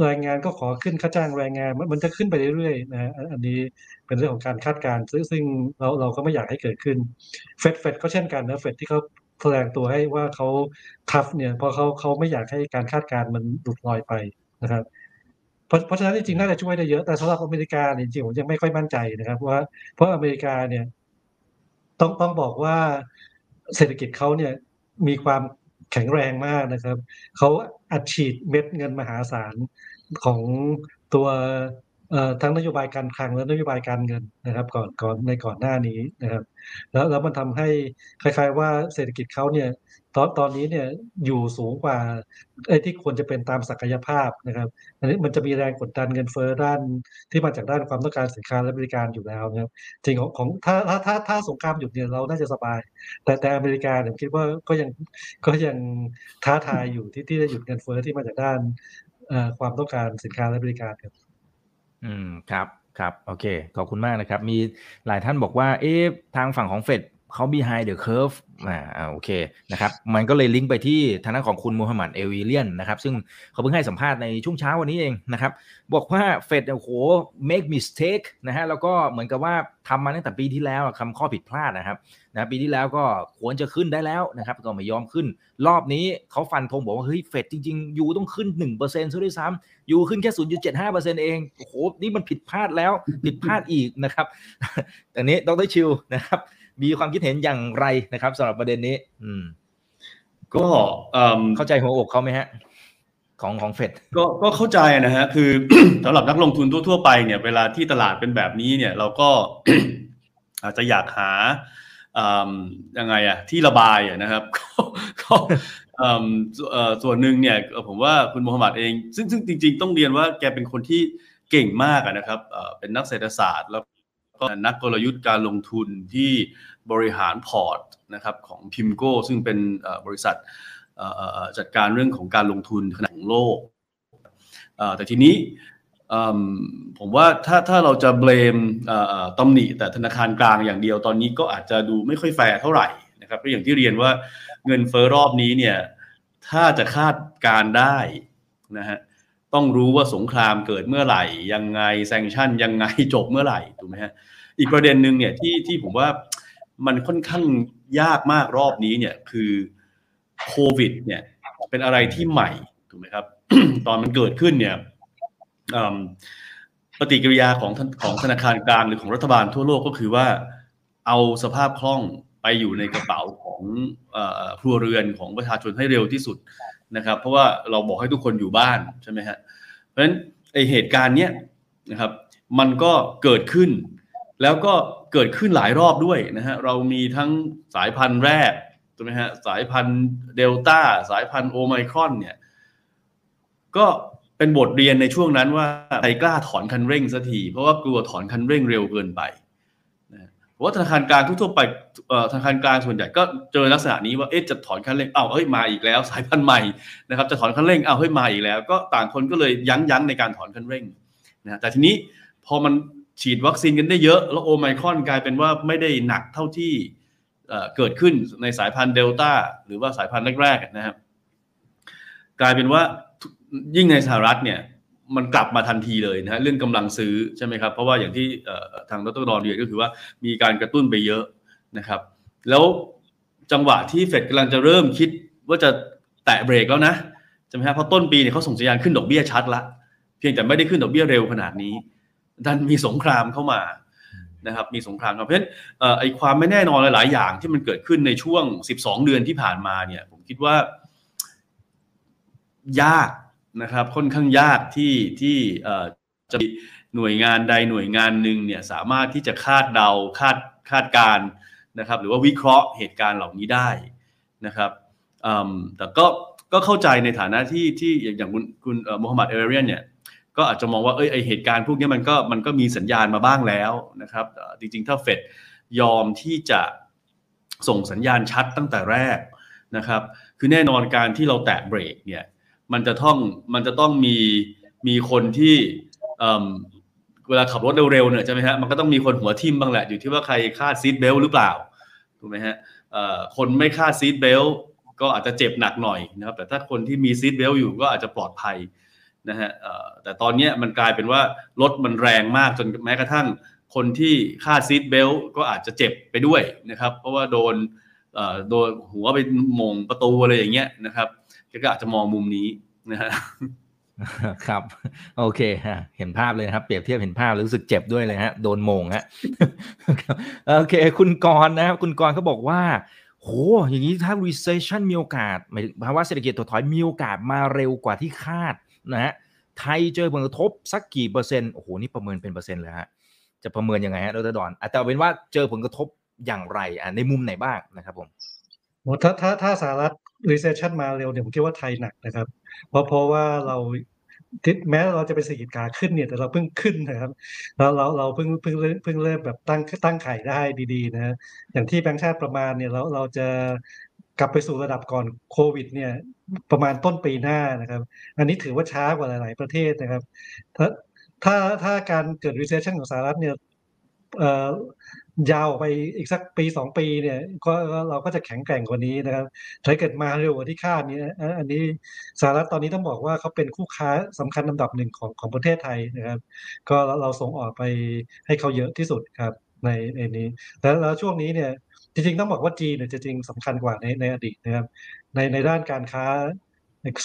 แรงงานก็ขอขึ้นค่าจ้างแรงงานมันจะขึ้นไปเรื่อยๆนะอันนี้เป็นเรื่องของการคาดการณ์ซึ่งซึ่งเราเราก็ไม่อยากให้เกิดขึ้นเฟดเฟดก็เช่นกันนะเฟดที่เขา แสดงตัวให้ว่าเขาทัฟเนี่ยเพราะเขาเขาไม่อยากให้การคาดการณ์มันหลุดลอยไปนะครับเพราะเพราะฉะนั้นจริงๆน่าจะช่วยได้เยอะแต่สำหรับอเมริกาเนี่ยจริงๆผมยังไม่ค่อยมั่นใจนะครับว่าเพราะอเมริกาเนี่ย ต้องต้องบอกว่าเศรษฐกิจเขาเนี่ยมีความแข็งแรงมากนะครับเขาอัดฉีดเม็ดเงินมหาศาลของตัว ทั้งนโยบายการคลังและนโยบายการเงินนะครับก่อนก่อนในก่อนหน้านี้นะครับ แล้วแล้วมันทำให้คล้ายๆว่าเศรษฐกิจเขาเนี่ยตอนตอนนี้เนี่ยอยู่สูงกว่าไอ้ที่ควรจะเป็นตามศักยภาพนะครับอันนี้มันจะมีแรงกดดันเงินเฟ้อด้านที่มาจากด้านความต้องการสินค้าและบริการอยู่แล้วนะครับจริงของของถ้าถ้าถ้าถ้าสงครามหยุดเนี่ยเราน่าจะสบาย แต่แต่อเมริกาเนี่ยคิดว่าก็ยังก็ยังท้าทายอยู่ที่ที่จะหยุดเงินเฟ้อที่มาจากด้านความต้องการสินค้าและบริการครับ อืมครับครับโอเค ขอบคุณมากนะครับ มีหลายท่านบอกว่า เอ๊ะทางฝั่งของเฟด เขา behind the curve อ่าโอเคนะครับมันก็เลยลิงก์ไปที่ทางด้านของคุณมูฮัมหมัดเอวิเลียนนะครับซึ่งเขาเพิ่งให้สัมภาษณ์ในช่วงเช้าวันนี้เองนะครับบอกว่าเฟดโอ้โห make mistake นะฮะแล้วก็เหมือนกับว่าทำมาตั้งแต่ปีที่แล้วอะคำข้อผิดพลาดนะครับนะปีที่แล้วก็ควรจะขึ้นได้แล้วนะครับก็ไม่ยอมขึ้น รอบนี้เขาฟันธงบอกว่าเฮ้ยเฟดจริงๆ ยูต้องขึ้น 1%ซะด้วยซ้ำยูขึ้นแค่ 0.75%เองโอ้โหนี่มันผิดพลาดแล้วผิดพลาดอีกนะครับแต่นี้ดรชิวนะครับ มีความคิดเห็นอย่างไรนะครับสำหรับประเด็นนี้ อืม ก็เอิ่มเข้าใจหัวอกเขาไหมฮะ ของของเฟดก็ก็เข้าใจนะฮะ คือสำหรับนักลงทุนทั่วๆไปเนี่ย เวลาที่ตลาดเป็นแบบนี้เนี่ย เราก็อาจจะอยากหาอืมยังไงอะที่ระบายอะนะครับก็ก็อืมเอ่อส่วนหนึ่งเนี่ยเอ่อผมว่าคุณโมฮัมหมัดเอง ซึ่งซึ่งจริง ๆ ต้องเรียนว่าแกเป็นคนที่เก่งมากอะนะครับเอ่อเป็นนักเศรษฐศาสตร์แล้ว ก็นักกลยุทธ์การลงทุนที่บริหารพอร์ตนะครับของ PIMCO ซึ่งเป็นบริษัทจัดการเรื่องของการลงทุนขนาดของโลก แต่ทีนี้ผมว่าถ้าถ้าเราจะ blame เอ่อเอ่อตำหนิแต่ธนาคารกลางอย่างเดียวตอนนี้ก็อาจจะดูไม่ค่อยแฟร์เท่าไหร่นะครับก็อย่างที่เรียนว่าเงินเฟ้อรอบนี้เนี่ยถ้าจะคาดการณ์ได้นะฮะ ต้องรู้ว่าสงครามเกิดเมื่อไหร่ ยังไงแซงชั่นยังไงจบเมื่อไหร่ถูกไหมฮะอีกประเด็นหนึ่งเนี่ยที่ที่ผมว่ามันค่อนข้างยากมากรอบนี้เนี่ยคือโควิด เนี่ย เป็นอะไรที่ใหม่ถูกไหมครับ ตอนมันเกิดขึ้นเนี่ยปฏิกิริยาของท่านของธนาคารกลางหรือของรัฐบาลทั่วโลกก็คือว่า เอาสภาพคล่องไปอยู่ในกระเป๋าของครัวเรือนของประชาชนให้เร็วที่สุด นะครับเพราะว่าเราบอกให้ทุกคนอยู่บ้านใช่ไหมฮะเพราะฉะนั้นไอเหตุการณ์เนี้ยนะครับมันก็เกิดขึ้น แล้วก็เกิดขึ้นหลายรอบด้วยนะฮะเรามีทั้งสายพันธุ์แรกถูกไหมฮะสายพันธุ์เดลต้าสายพันธุ์โอไมครอนเนี่ยก็เป็นบทเรียนในช่วงนั้นว่าใครกล้าถอนคันเร่งสักทีเพราะว่ากลัวถอนคันเร่งเร็วเกินไป ว่าธนาคารกลางทั่วไปธนาคารกลางส่วนใหญ่ก็เจอลักษณะนี้ว่าเอ๊ะจะถอนคันเร่งอ้าวเฮ้ยมาอีกแล้วสายพันธุ์ใหม่นะครับจะถอนคันเร่งอ้าวเฮ้ยมาอีกแล้ว ก็ต่างคนก็เลยยั้งยั้งในการถอนคันเร่งนะแต่ทีนี้พอมันฉีดวัคซีนกันได้เยอะแล้วโอไมครอนกลายเป็นว่าไม่ได้หนักเท่าที่เกิดขึ้นในสายพันธุ์เดลต้าหรือว่าสายพันธุ์แรกๆนะครับกลายเป็นว่ายิ่งในสหรัฐเนี่ย มันกลับมาทันทีเลยนะฮะเรื่องกำลังซื้อใช่ไหมครับ เพราะว่าอย่างที่ทางดรดอนเรียนก็คือว่ามีการกระตุ้นไปเยอะนะครับ แล้วจังหวะที่เฟดกำลังจะเริ่มคิดว่าจะแตะเบรกแล้วนะใช่ไหมครับเพราะต้นปีเนี่ยเขาส่งสัญญาณขึ้นดอกเบี้ยชัดละ เพียงแต่ไม่ได้ขึ้นดอกเบี้ยเร็วขนาดนี้ดันมีสงครามเข้ามานะครับมีสงครามครับเพราะฉะนั้นเอ่อไอความไม่แน่นอนหลายๆอย่างที่มันเกิดขึ้นในช่วง 12 เดือนที่ผ่านมาเนี่ย ผมคิดว่ายาก นะครับ ค่อนข้างยากที่ที่จะมีหน่วยงานใดหน่วยงานหนึ่งเนี่ยสามารถที่จะคาดเดาคาดคาดการนะครับ หรือว่าวิเคราะห์เหตุการณ์เหล่านี้ได้นะครับแต่ก็ก็เข้าใจในฐานะที่ที่อย่างอย่างคุณคุณโมฮัมหมัดเอเรียนเนี่ยก็อาจจะมองว่าเอ้ยไอเหตุการณ์พวกนี้มันก็มันก็มีสัญญาณมาบ้างแล้วนะครับจริงๆ ถ้าเฟดยอมที่จะส่งสัญญาณชัดตั้งแต่แรกนะครับ คือแน่นอนการที่เราแตะเบรกเนี่ย มันจะต้องมันจะต้องมีมีคนที่เวลาขับรถเร็วๆเนี่ยใช่ไหมฮะมันก็ต้องมีคนหัวทิ่มบ้างแหละ อยู่ที่ว่าใครคาด seat belt หรือเปล่าถูกไหมฮะคนไม่คาด seat belt ก็อาจจะเจ็บหนักหน่อยนะครับแต่ถ้าคนที่มี seat belt อยู่ก็อาจจะปลอดภัยนะฮะแต่ตอนนี้มันกลายเป็นว่ารถมันแรงมากจนแม้กระทั่งคนที่คาด seat belt ก็อาจจะเจ็บไปด้วยนะครับ เพราะว่าโดน โดนหัวไปมงประตูอะไรอย่างเงี้ยนะครับก็อาจจะมองมุมนี้นะฮะครับ โอเคฮะเห็นภาพเลยครับ เปรียบเทียบเห็นภาพรู้สึกเจ็บด้วยเลยฮะโดนมงฮะโอเค คุณกรนะครับคุณกรเขาบอกว่าโหอย่างนี้ถ้า recession มีโอกาสหมายถึงภาวะเศรษฐกิจถดถอยมีโอกาสมาเร็วกว่าที่คาดนะฮะไทยเจอผลกระทบสักกี่เปอร์เซ็นต์โอ้โหนี่ประเมินเป็นเปอร์เซ็นต์เลยฮะจะประเมินยังไงฮะดรดอนแต่เป็นว่าเจอผลกระทบ อย่างไรอะในมุมไหนบ้างนะครับผมถ้าถ้าถ้าสหรัฐ recession มาเร็วเนี่ยผมคิดว่าไทยหนักนะครับ เพราะเพราะว่าเราแม้เราจะเป็นเศรษฐกิจขาขึ้นเนี่ยแต่เราเพิ่งขึ้นนะครับเราเราเราเพิ่งเพิ่งเพิ่งเริ่มแบบตั้งตั้งไข่ได้ดีๆนะอย่างที่แบงค์ชาติประมาณเนี่ยเราเราจะกลับไปสู่ระดับก่อนโควิดเนี่ยประมาณต้นปีหน้านะครับ อันนี้ถือว่าช้ากว่าหลาย ๆ ประเทศนะครับ ถ้าถ้าถ้าการเกิด recession ของสหรัฐเนี่ย ยาวไปอีกสักปีสองปีเนี่ยก็เราก็จะแข็งแกร่งกว่านี้นะครับถ้าเกิดมาเร็วกว่าที่คาดนี้อันนี้สหรัฐตอนนี้ต้องบอกว่าเขาเป็นคู่ค้าสำคัญลำดับหนึ่งของของประเทศไทยนะครับ ก็เราส่งออกไปให้เขาเยอะที่สุดครับในในนี้แล้วแล้วช่วงนี้เนี่ยจริงๆต้องบอกว่าจีนเนี่ยจริงสำคัญกว่าในในอดีตนะครับในในด้านการค้า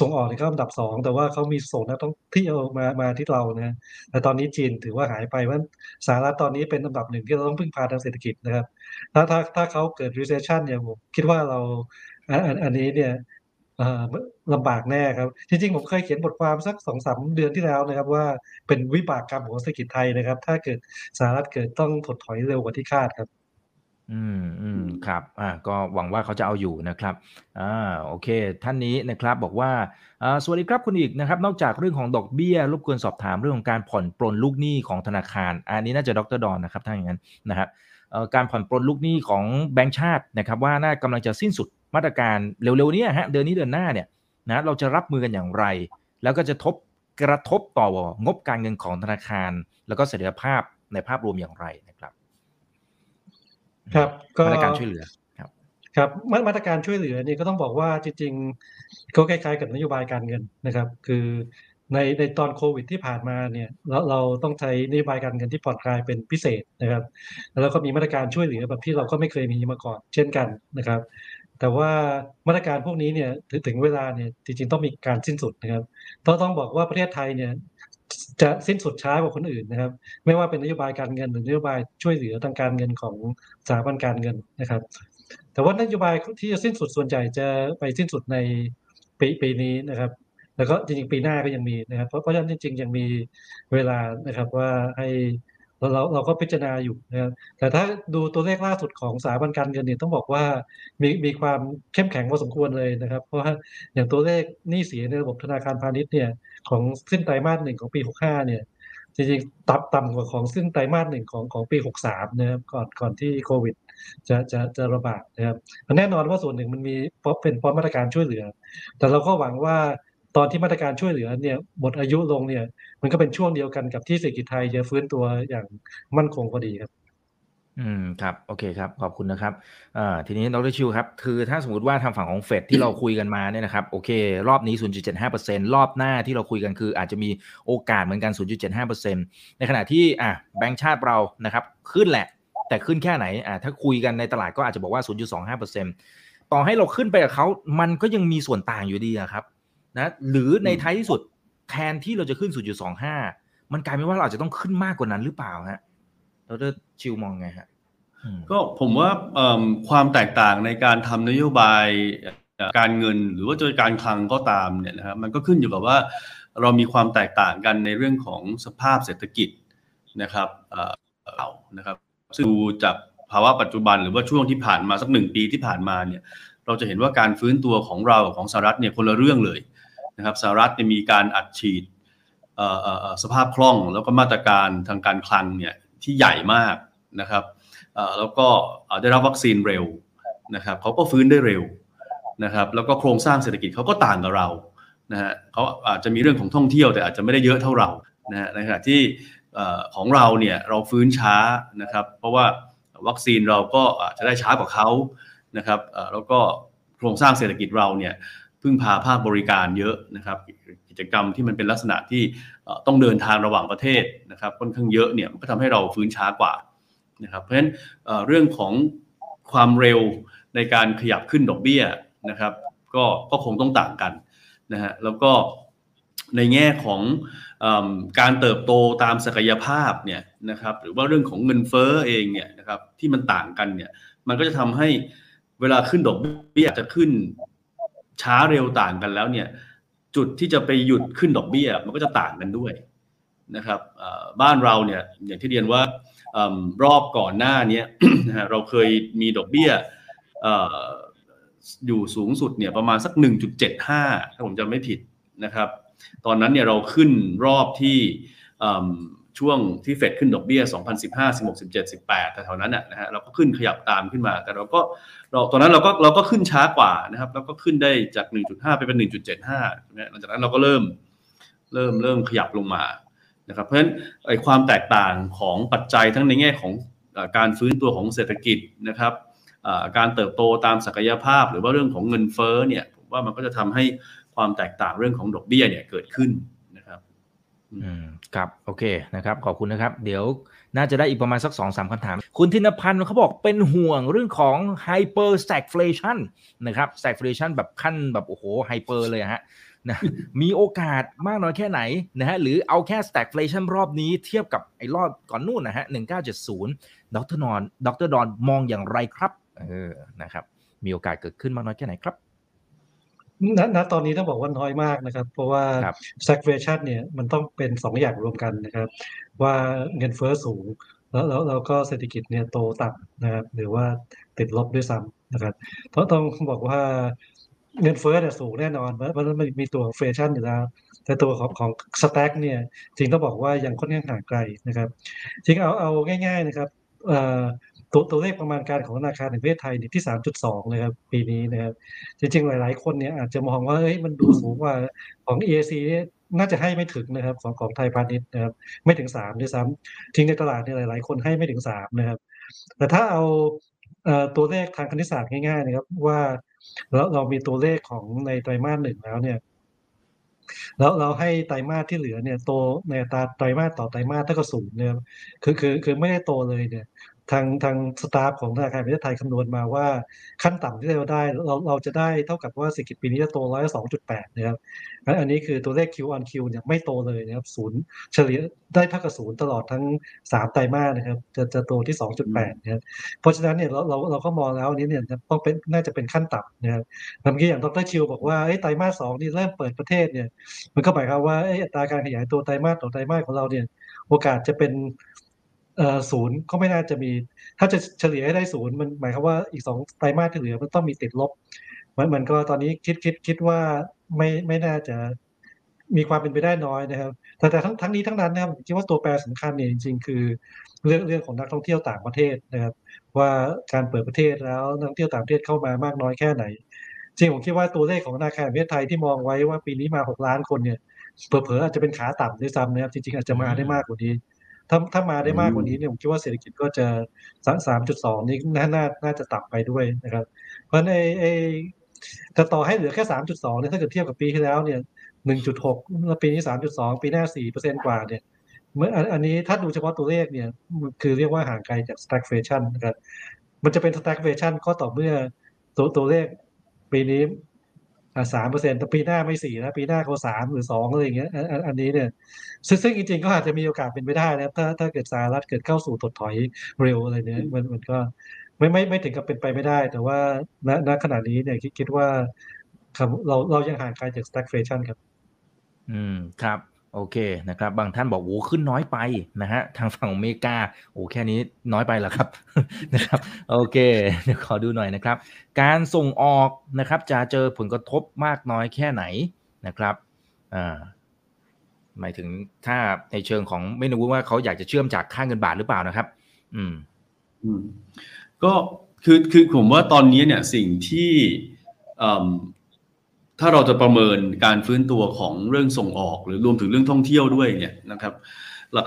ส่งออกเนี่ยเขาอันดับสองแต่ว่าเขามีส่งนักท่องเที่ยวมามาที่เรานะแต่ตอนนี้จีนถือว่าหายไปว่าสหรัฐตอนนี้เป็นอันดับหนึ่งที่เราต้องพึ่งพาทางเศรษฐกิจนะครับ ถ้าถ้าถ้าเขาเกิด recession เนี่ยผมคิดว่าเราอันอันนี้เนี่ยลำบากแน่ครับ จริงๆ ผมเคยเขียนบทความสักสองสามเดือนที่แล้วนะครับ ว่าเป็นวิบากกรรมของเศรษฐกิจไทยนะครับ ถ้าเกิดสหรัฐเกิดต้องถดถอยเร็วกว่าที่คาดครับ อืมอืมครับอ่าก็หวังว่าเขาจะเอาอยู่นะครับอ่าโอเค ท่านนี้นะครับบอกว่าอ่าสวัสดีครับคุณอีกนะครับ นอกจากเรื่องของดอกเบี้ยรบกวนสอบถามเรื่องของการผ่อนปลนลูกหนี้ของธนาคาร อันนี้น่าจะดรดอนนะครับถ้าอย่างนั้นนะครับเอ่อการผ่อนปลนลูกหนี้ของแบงก์ชาตินะครับ ว่าน่ากำลังจะสิ้นสุดมาตรการเร็วๆนี้ฮะเดือนนี้เดือนหน้าเนี่ยนะเราจะรับมือกันอย่างไร แล้วก็จะทบกระทบต่องบการเงินของธนาคาร แล้วก็เสถียรภาพในภาพรวมอย่างไรนะครับ ครับก็มาตรการช่วยเหลือครับครับมาตรการช่วยเหลือนี่ก็ต้องบอกว่าจริงๆก็คล้ายๆกับนโยบายการเงินนะครับ คือในในตอนโควิดที่ผ่านมาเนี่ยเราเราต้องใช้นโยบายการเงินที่ผ่อนคลายเป็นพิเศษนะครับแล้วก็มีมาตรการช่วยเหลือแบบที่เราก็ไม่เคยมีมาก่อน เช่นกันนะครับ แต่ว่ามาตรการพวกนี้เนี่ยถึงเวลาเนี่ยจริงๆต้องมีการสิ้นสุดนะครับต้องต้องบอกว่าประเทศไทยเนี่ย จะสิ้นสุดช้ากว่าคนอื่นนะครับ ไม่ว่าเป็นนโยบายการเงินหรือนโยบายช่วยเหลือทางการเงินของสถาบันการเงินนะครับ แต่ว่านโยบายที่จะสิ้นสุดส่วนใหญ่จะไปสิ้นสุดในปีปีนี้นะครับ แล้วก็จริงๆปีหน้าก็ยังมีนะครับ เพราะเพราะฉะนั้นจริง ๆ ยังมีเวลานะครับว่าให้ เราเราก็พิจารณาอยู่นะครับแต่ถ้าดูตัวเลขล่าสุดของสถาบันการเงินเนี่ยต้องบอกว่ามีมีความเข้มแข็งพอสมควรเลยนะครับ เพราะว่าอย่างตัวเลขหนี้เสียในระบบธนาคารพาณิชย์เนี่ยของสิ้นไตรมาสหนึ่งของปี 65 เนี่ยจริงๆต่ำต่ำกว่าของสิ้นไตรมาสหนึ่งของของปี 63 นะครับก่อนก่อนที่โควิด จะจะจะระบาดนะครับแน่นอนว่าส่วนหนึ่งมันมีเพราะเป็นเพราะมาตรการช่วยเหลือ แต่เราก็หวังว่า ตอนที่มาตรการช่วยเหลือเนี่ยหมดอายุลงเนี่ย มันก็เป็นช่วงเดียวกันกับที่เศรษฐกิจไทยจะฟื้นตัวอย่างมั่นคงพอดีครับอืมครับโอเคครับขอบคุณนะครับอ่าทีนี้ดรชิวครับคือถ้าสมมติว่าทางฝั่งของเฟดที่เราคุยกันมาเนี่ยนะครับโอเค รอบนี้ 0.75%รอบหน้าที่เราคุยกันคือ อาจจะมีโอกาสเหมือนกัน 0.75%ในขณะที่อะแบงก์ชาติเรานะครับขึ้นแหละ แต่ขึ้นแค่ไหนอ่าถ้าคุยกันในตลาดก็อาจจะบอกว่า 0.25%ต่อให้เราขึ้นไปกับเขามันก็ยังมีส่วนต่างอยู่ดีครับ นะหรือในท้ายที่สุดแทนที่เราจะขึ้น 0.25 มันกลายเป็นว่าเราอาจจะต้องขึ้นมากกว่านั้นหรือเปล่าฮะดรชิวมองไงฮะก็ผมว่าความแตกต่างในการทำนโยบายการเงินหรือว่าจะการคลังก็ตามเนี่ยนะครับมันก็ขึ้นอยู่กับว่าเรามีความแตกต่างกันในเรื่องของสภาพเศรษฐกิจนะครับเรานะครับซึ่งดูจากภาวะปัจจุบันหรือว่าช่วงที่ผ่านมาสักหนึ่งปีที่ผ่านมาเนี่ยเราจะเห็นว่าการฟื้นตัวของเราของสหรัฐเนี่ยคนละเรื่องเลย นะครับสหรัฐมีการอัดฉีดสภาพคล่องแล้วก็มาตรการทางการคลังเนี่ยที่ใหญ่มากนะครับแล้วก็ได้รับวัคซีนเร็วนะครับเขาก็ฟื้นได้เร็วนะครับแล้วก็โครงสร้างเศรษฐกิจเขาก็ต่างกับเรานะฮะเขาอาจจะมีเรื่องของท่องเที่ยวแต่อาจจะไม่ได้เยอะเท่าเรานะฮะในขณะที่ของเราเนี่ยเราฟื้นช้านะครับ เพราะว่าวัคซีนเราก็อาจจะได้ช้ากว่าเขานะครับแล้วก็โครงสร้างเศรษฐกิจเราเนี่ย พึ่งพาภาคบริการเยอะนะครับ กิจกรรมที่มันเป็นลักษณะที่ต้องเดินทางระหว่างประเทศนะครับค่อนข้างเยอะเนี่ยมันก็ทำให้เราฟื้นช้ากว่านะครับเพราะฉะนั้นเรื่องของความเร็วในการขยับขึ้นดอกเบี้ยนะครับก็ก็คงต้องต่างกันนะฮะแล้วก็ในแง่ของอการเติบโตตามศักยภาพเนี่ยนะครับหรือว่าเรื่องของเงินเฟ้อเองเนี่ยนะครับที่มันต่างกันเนี่ยมันก็จะทำให้เวลาขึ้นดอกเบี้ยจะขึ้น ช้าเร็วต่างกันแล้วเนี่ยจุดที่จะไปหยุดขึ้นดอกเบี้ย มันก็จะต่างกันด้วยนะครับบ้านเราเนี่ยอย่างที่เรียนว่ารอบก่อนหน้านี้เราเคยมีดอกเบี้ยอยู่สูงสุดเนี่ยประมาณสัก 1.75 ถ้าผมจำไม่ผิดนะครับ ตอนนั้นเนี่ยเราขึ้นรอบที่ ช่วงที่เฟดขึ้นดอกเบี้ย 2015 16 17 18แต่แถวนั้นนะฮะเราก็ขึ้นขยับตามขึ้นมา แต่เราก็เราตอนนั้นเราก็เราก็ขึ้นช้ากว่านะครับ แล้วก็ขึ้นได้จาก 1.5 ไปเป็น 1.75หลังจากนั้นเราก็เริ่มเริ่มเริ่มขยับลงมานะครับ เพราะฉะนั้นไอ้ความแตกต่างของปัจจัยทั้งในแง่ของการฟื้นตัวของเศรษฐกิจนะครับการเติบโตตามศักยภาพ หรือว่าเรื่องของเงินเฟ้อเนี่ยผมว่ามันก็จะทำให้ความแตกต่างเรื่องของดอกเบี้ยเนี่ยเกิดขึ้น อืมครับโอเคนะครับ ขอบคุณนะครับ เดี๋ยวน่าจะได้อีกประมาณสักสองสามคำถาม คุณธินพันธ์เขาบอกเป็นห่วงเรื่องของ hyper stagflation นะครับ stagflation แบบขั้นแบบโอ้โหไฮเปอร์เลยฮะนะมีโอกาสมากน้อยแค่ไหนนะฮะหรือเอาแค่ stagflation รอบนี้เทียบกับไอ้รอบก่อนนู่นนะฮะ1970ดรนอนดรดอนมองอย่างไรครับเออนะครับมีโอกาสเกิดขึ้นมากน้อยแค่ไหนครับ ณณตอนนี้ต้องบอกว่าน้อยมากนะครับ เพราะว่า stagflation เนี่ยมันต้องเป็นสองอย่างรวมกันนะครับ ว่าเงินเฟ้อสูง แล้วแล้วเราก็เศรษฐกิจเนี่ยโตต่ำนะครับ หรือว่าติดลบด้วยซ้ำนะครับต้องต้องบอกว่าเงินเฟ้อเนี่ยสูงแน่นอนเพราะมันมีตัวเฟชั่นอยู่แล้ว แต่ตัวของของสแต็กเนี่ยจริงต้องบอกว่ายังค่อนข้างห่างไกลนะครับจริงเอาเอาง่าย ๆนะครับ ตัวตัวเลขประมาณการของธนาคารแห่งประเทศไทยเนี่ยที่3.2เลยครับปีนี้นะครับจริงๆ หลาย ๆ คนเนี่ยอาจจะมองว่าเฮ้ยมันดูสูงกว่าของ EAC เนี่ยน่าจะให้ไม่ถึงนะครับของของไทยพาณิชย์นะครับไม่ถึง3ด้วยซ้ำทิ้งในตลาดเนี่ยหลาย ๆ คนให้ไม่ถึง3นะครับ แต่ถ้าเอาตัวเลขทางคณิตศาสตร์ง่าย ๆ นะครับ ว่าเราเรามีตัวเลขของในไตรมาสหนึ่งแล้วเนี่ยแล้วเราให้ไตรมาสที่เหลือเนี่ยโตในตาไตรมาสต่อไตรมาสเท่ากับศูนย์เนี่ยคือคือคือไม่ได้โตเลยเนี่ย ทางทางสตาฟของธนาคารประเทศไทยคำนวณมาว่าขั้นต่ำที่เราได้เราเราจะได้เท่ากับว่าเศรษฐกิจปีนี้จะโตร้อยสองจุดแปดนะครับอันนี้คือตัวเลข Q on Q เนี่ยไม่โตเลยนะครับศูนย์เฉลี่ยได้เท่ากับศูนย์ตลอดทั้งสามไตรมาสนะครับจะจะโตที่สองจุดแปดนะครับเพราะฉะนั้นเนี่ยเราเราเราก็มองแล้วอันนี้เนี่ยต้องเป็นน่าจะเป็นขั้นต่ำนะครับเมื่อกี้อย่างดรชิวบอกว่าไตรมาสสองนี่เริ่มเปิดประเทศเนี่ยมันก็หมายความว่าอัตราการขยายตัวไตรมาสต่อไตรมาสของเราเนี่ยโอกาสจะเป็น ศูนย์ก็ไม่น่าจะมี ถ้าจะเฉลี่ยให้ได้ศูนย์มันหมายความว่าอีกสองไตรมาสที่เหลือมันต้องมีติดลบมันมันก็ตอนนี้คิดคิดคิดว่าไม่ไม่น่าจะมีความเป็นไปได้น้อยนะครับ แต่แต่ทั้งทั้งนี้ทั้งนั้นนะครับคิดว่าตัวแปรสำคัญเนี่ยจริง ๆ คือเรื่องเรื่องของนักท่องเที่ยวต่างประเทศนะครับ ว่าการเปิดประเทศแล้วนักท่องเที่ยวต่างประเทศเข้ามามากน้อยแค่ไหน จริงผมคิดว่าตัวเลขของธนาคารประเทศไทยที่มองไว้ว่าปีนี้มาหกล้านคนเนี่ยเผลอๆอาจจะเป็นขาต่ำด้วยซ้ำนะครับจริงๆอาจจะมาได้มากกว่านี้ ถ้าถ้ามาได้มากกว่านี้เนี่ยผมคิดว่าเศรษฐกิจก็จะสามจุดสองนี้น่าน่าน่าจะต่ำไปด้วยนะครับ เพราะในไอแต่ต่อให้เหลือแค่สามจุดสองเนี่ยถ้าเกิดเทียบกับปีที่แล้วเนี่ยหนึ่งจุดหกปีนี้สามจุดสองปีหน้าสี่เปอร์เซ็นกว่าเนี่ยเมื่ออันนี้ถ้าดูเฉพาะตัวเลขเนี่ยคือเรียกว่าห่างไกลจาก stagflation นะครับมันจะเป็น stagflation ก็ต่อเมื่อตัวตัวเลขปีนี้ สามเปอร์เซ็นต์แต่ปีหน้าไม่สี่นะปีหน้าเขาสามหรือสองอะไรอย่างเงี้ยอันนี้เนี่ยซึ่งจริงๆก็อาจจะมีโอกาสเป็นไปได้นะถ้าถ้าเกิดสหรัฐเกิดเข้าสู่ถดถอยเร็วอะไรเนี่ยมันมันก็ไม่ไม่ไม่ถึงกับเป็นไปไม่ได้ แต่ว่าณณขณะนี้เนี่ยคิดคิดว่าเราเรายังห่างไกลจาก stagflation ครับ อืมครับ โอเคนะครับบางท่านบอกโอ้ขึ้นน้อยไปนะฮะทางฝั่งอเมริกาโอ้แค่นี้น้อยไปเหรอครับนะครับโอเคเดี๋ยวขอดูหน่อยนะครับ การส่งออกนะครับจะเจอผลกระทบมากน้อยแค่ไหนนะครับอ่าหมายถึงถ้าในเชิงของไม่รู้ว่าเขาอยากจะเชื่อมจากค่าเงินบาทหรือเปล่านะครับ อืมอืมก็คือคือผมว่าตอนนี้เนี่ยสิ่งที่ ถ้าเราจะประเมินการฟื้นตัวของเรื่องส่งออก หรือรวมถึงเรื่องท่องเที่ยวด้วยเนี่ยนะครับ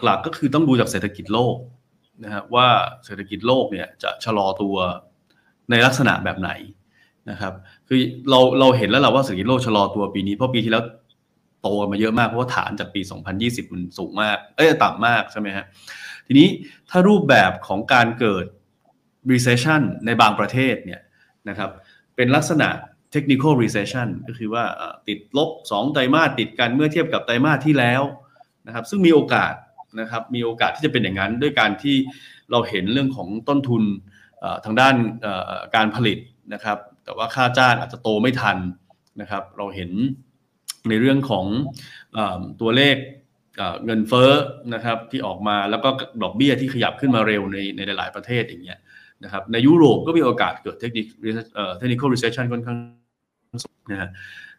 หลักๆก็คือต้องดูจากเศรษฐกิจโลกนะฮะว่าเศรษฐกิจโลกเนี่ยจะชะลอตัวในลักษณะแบบไหนนะครับคือเราเราเห็นแล้วแหละว่าเศรษฐกิจโลกชะลอตัวปีนี้เพราะปีที่แล้วโตมาเยอะมากเพราะว่าฐานจากปี 2020 มันสูงมากเอ้ยต่ำมากใช่ไหมฮะทีนี้ถ้ารูปแบบของการเกิด recession ในบางประเทศเนี่ยนะครับเป็นลักษณะ technical recession ก็คือว่าติดลบ 2 ไตรมาสติดกันเมื่อเทียบกับไตรมาสที่แล้วนะครับซึ่งมีโอกาสนะครับมีโอกาสที่จะเป็นอย่างนั้น ด้วยการที่เราเห็นเรื่องของต้นทุนทางด้านการผลิตนะครับ แต่ว่าค่าจ้างอาจจะโตไม่ทันนะครับ เราเห็นในเรื่องของอตัวเลขเงินเฟ้อนะครับที่ออกมาแล้วก็ดอกเบี้ยที่ขยับขึ้นมาเร็วในในหลายประเทศอย่างเงี้ยนะครับในยุโรปก็มีโอกาสเกิดเทคนิคtechnical recession ค่อนข้าง นะฮะ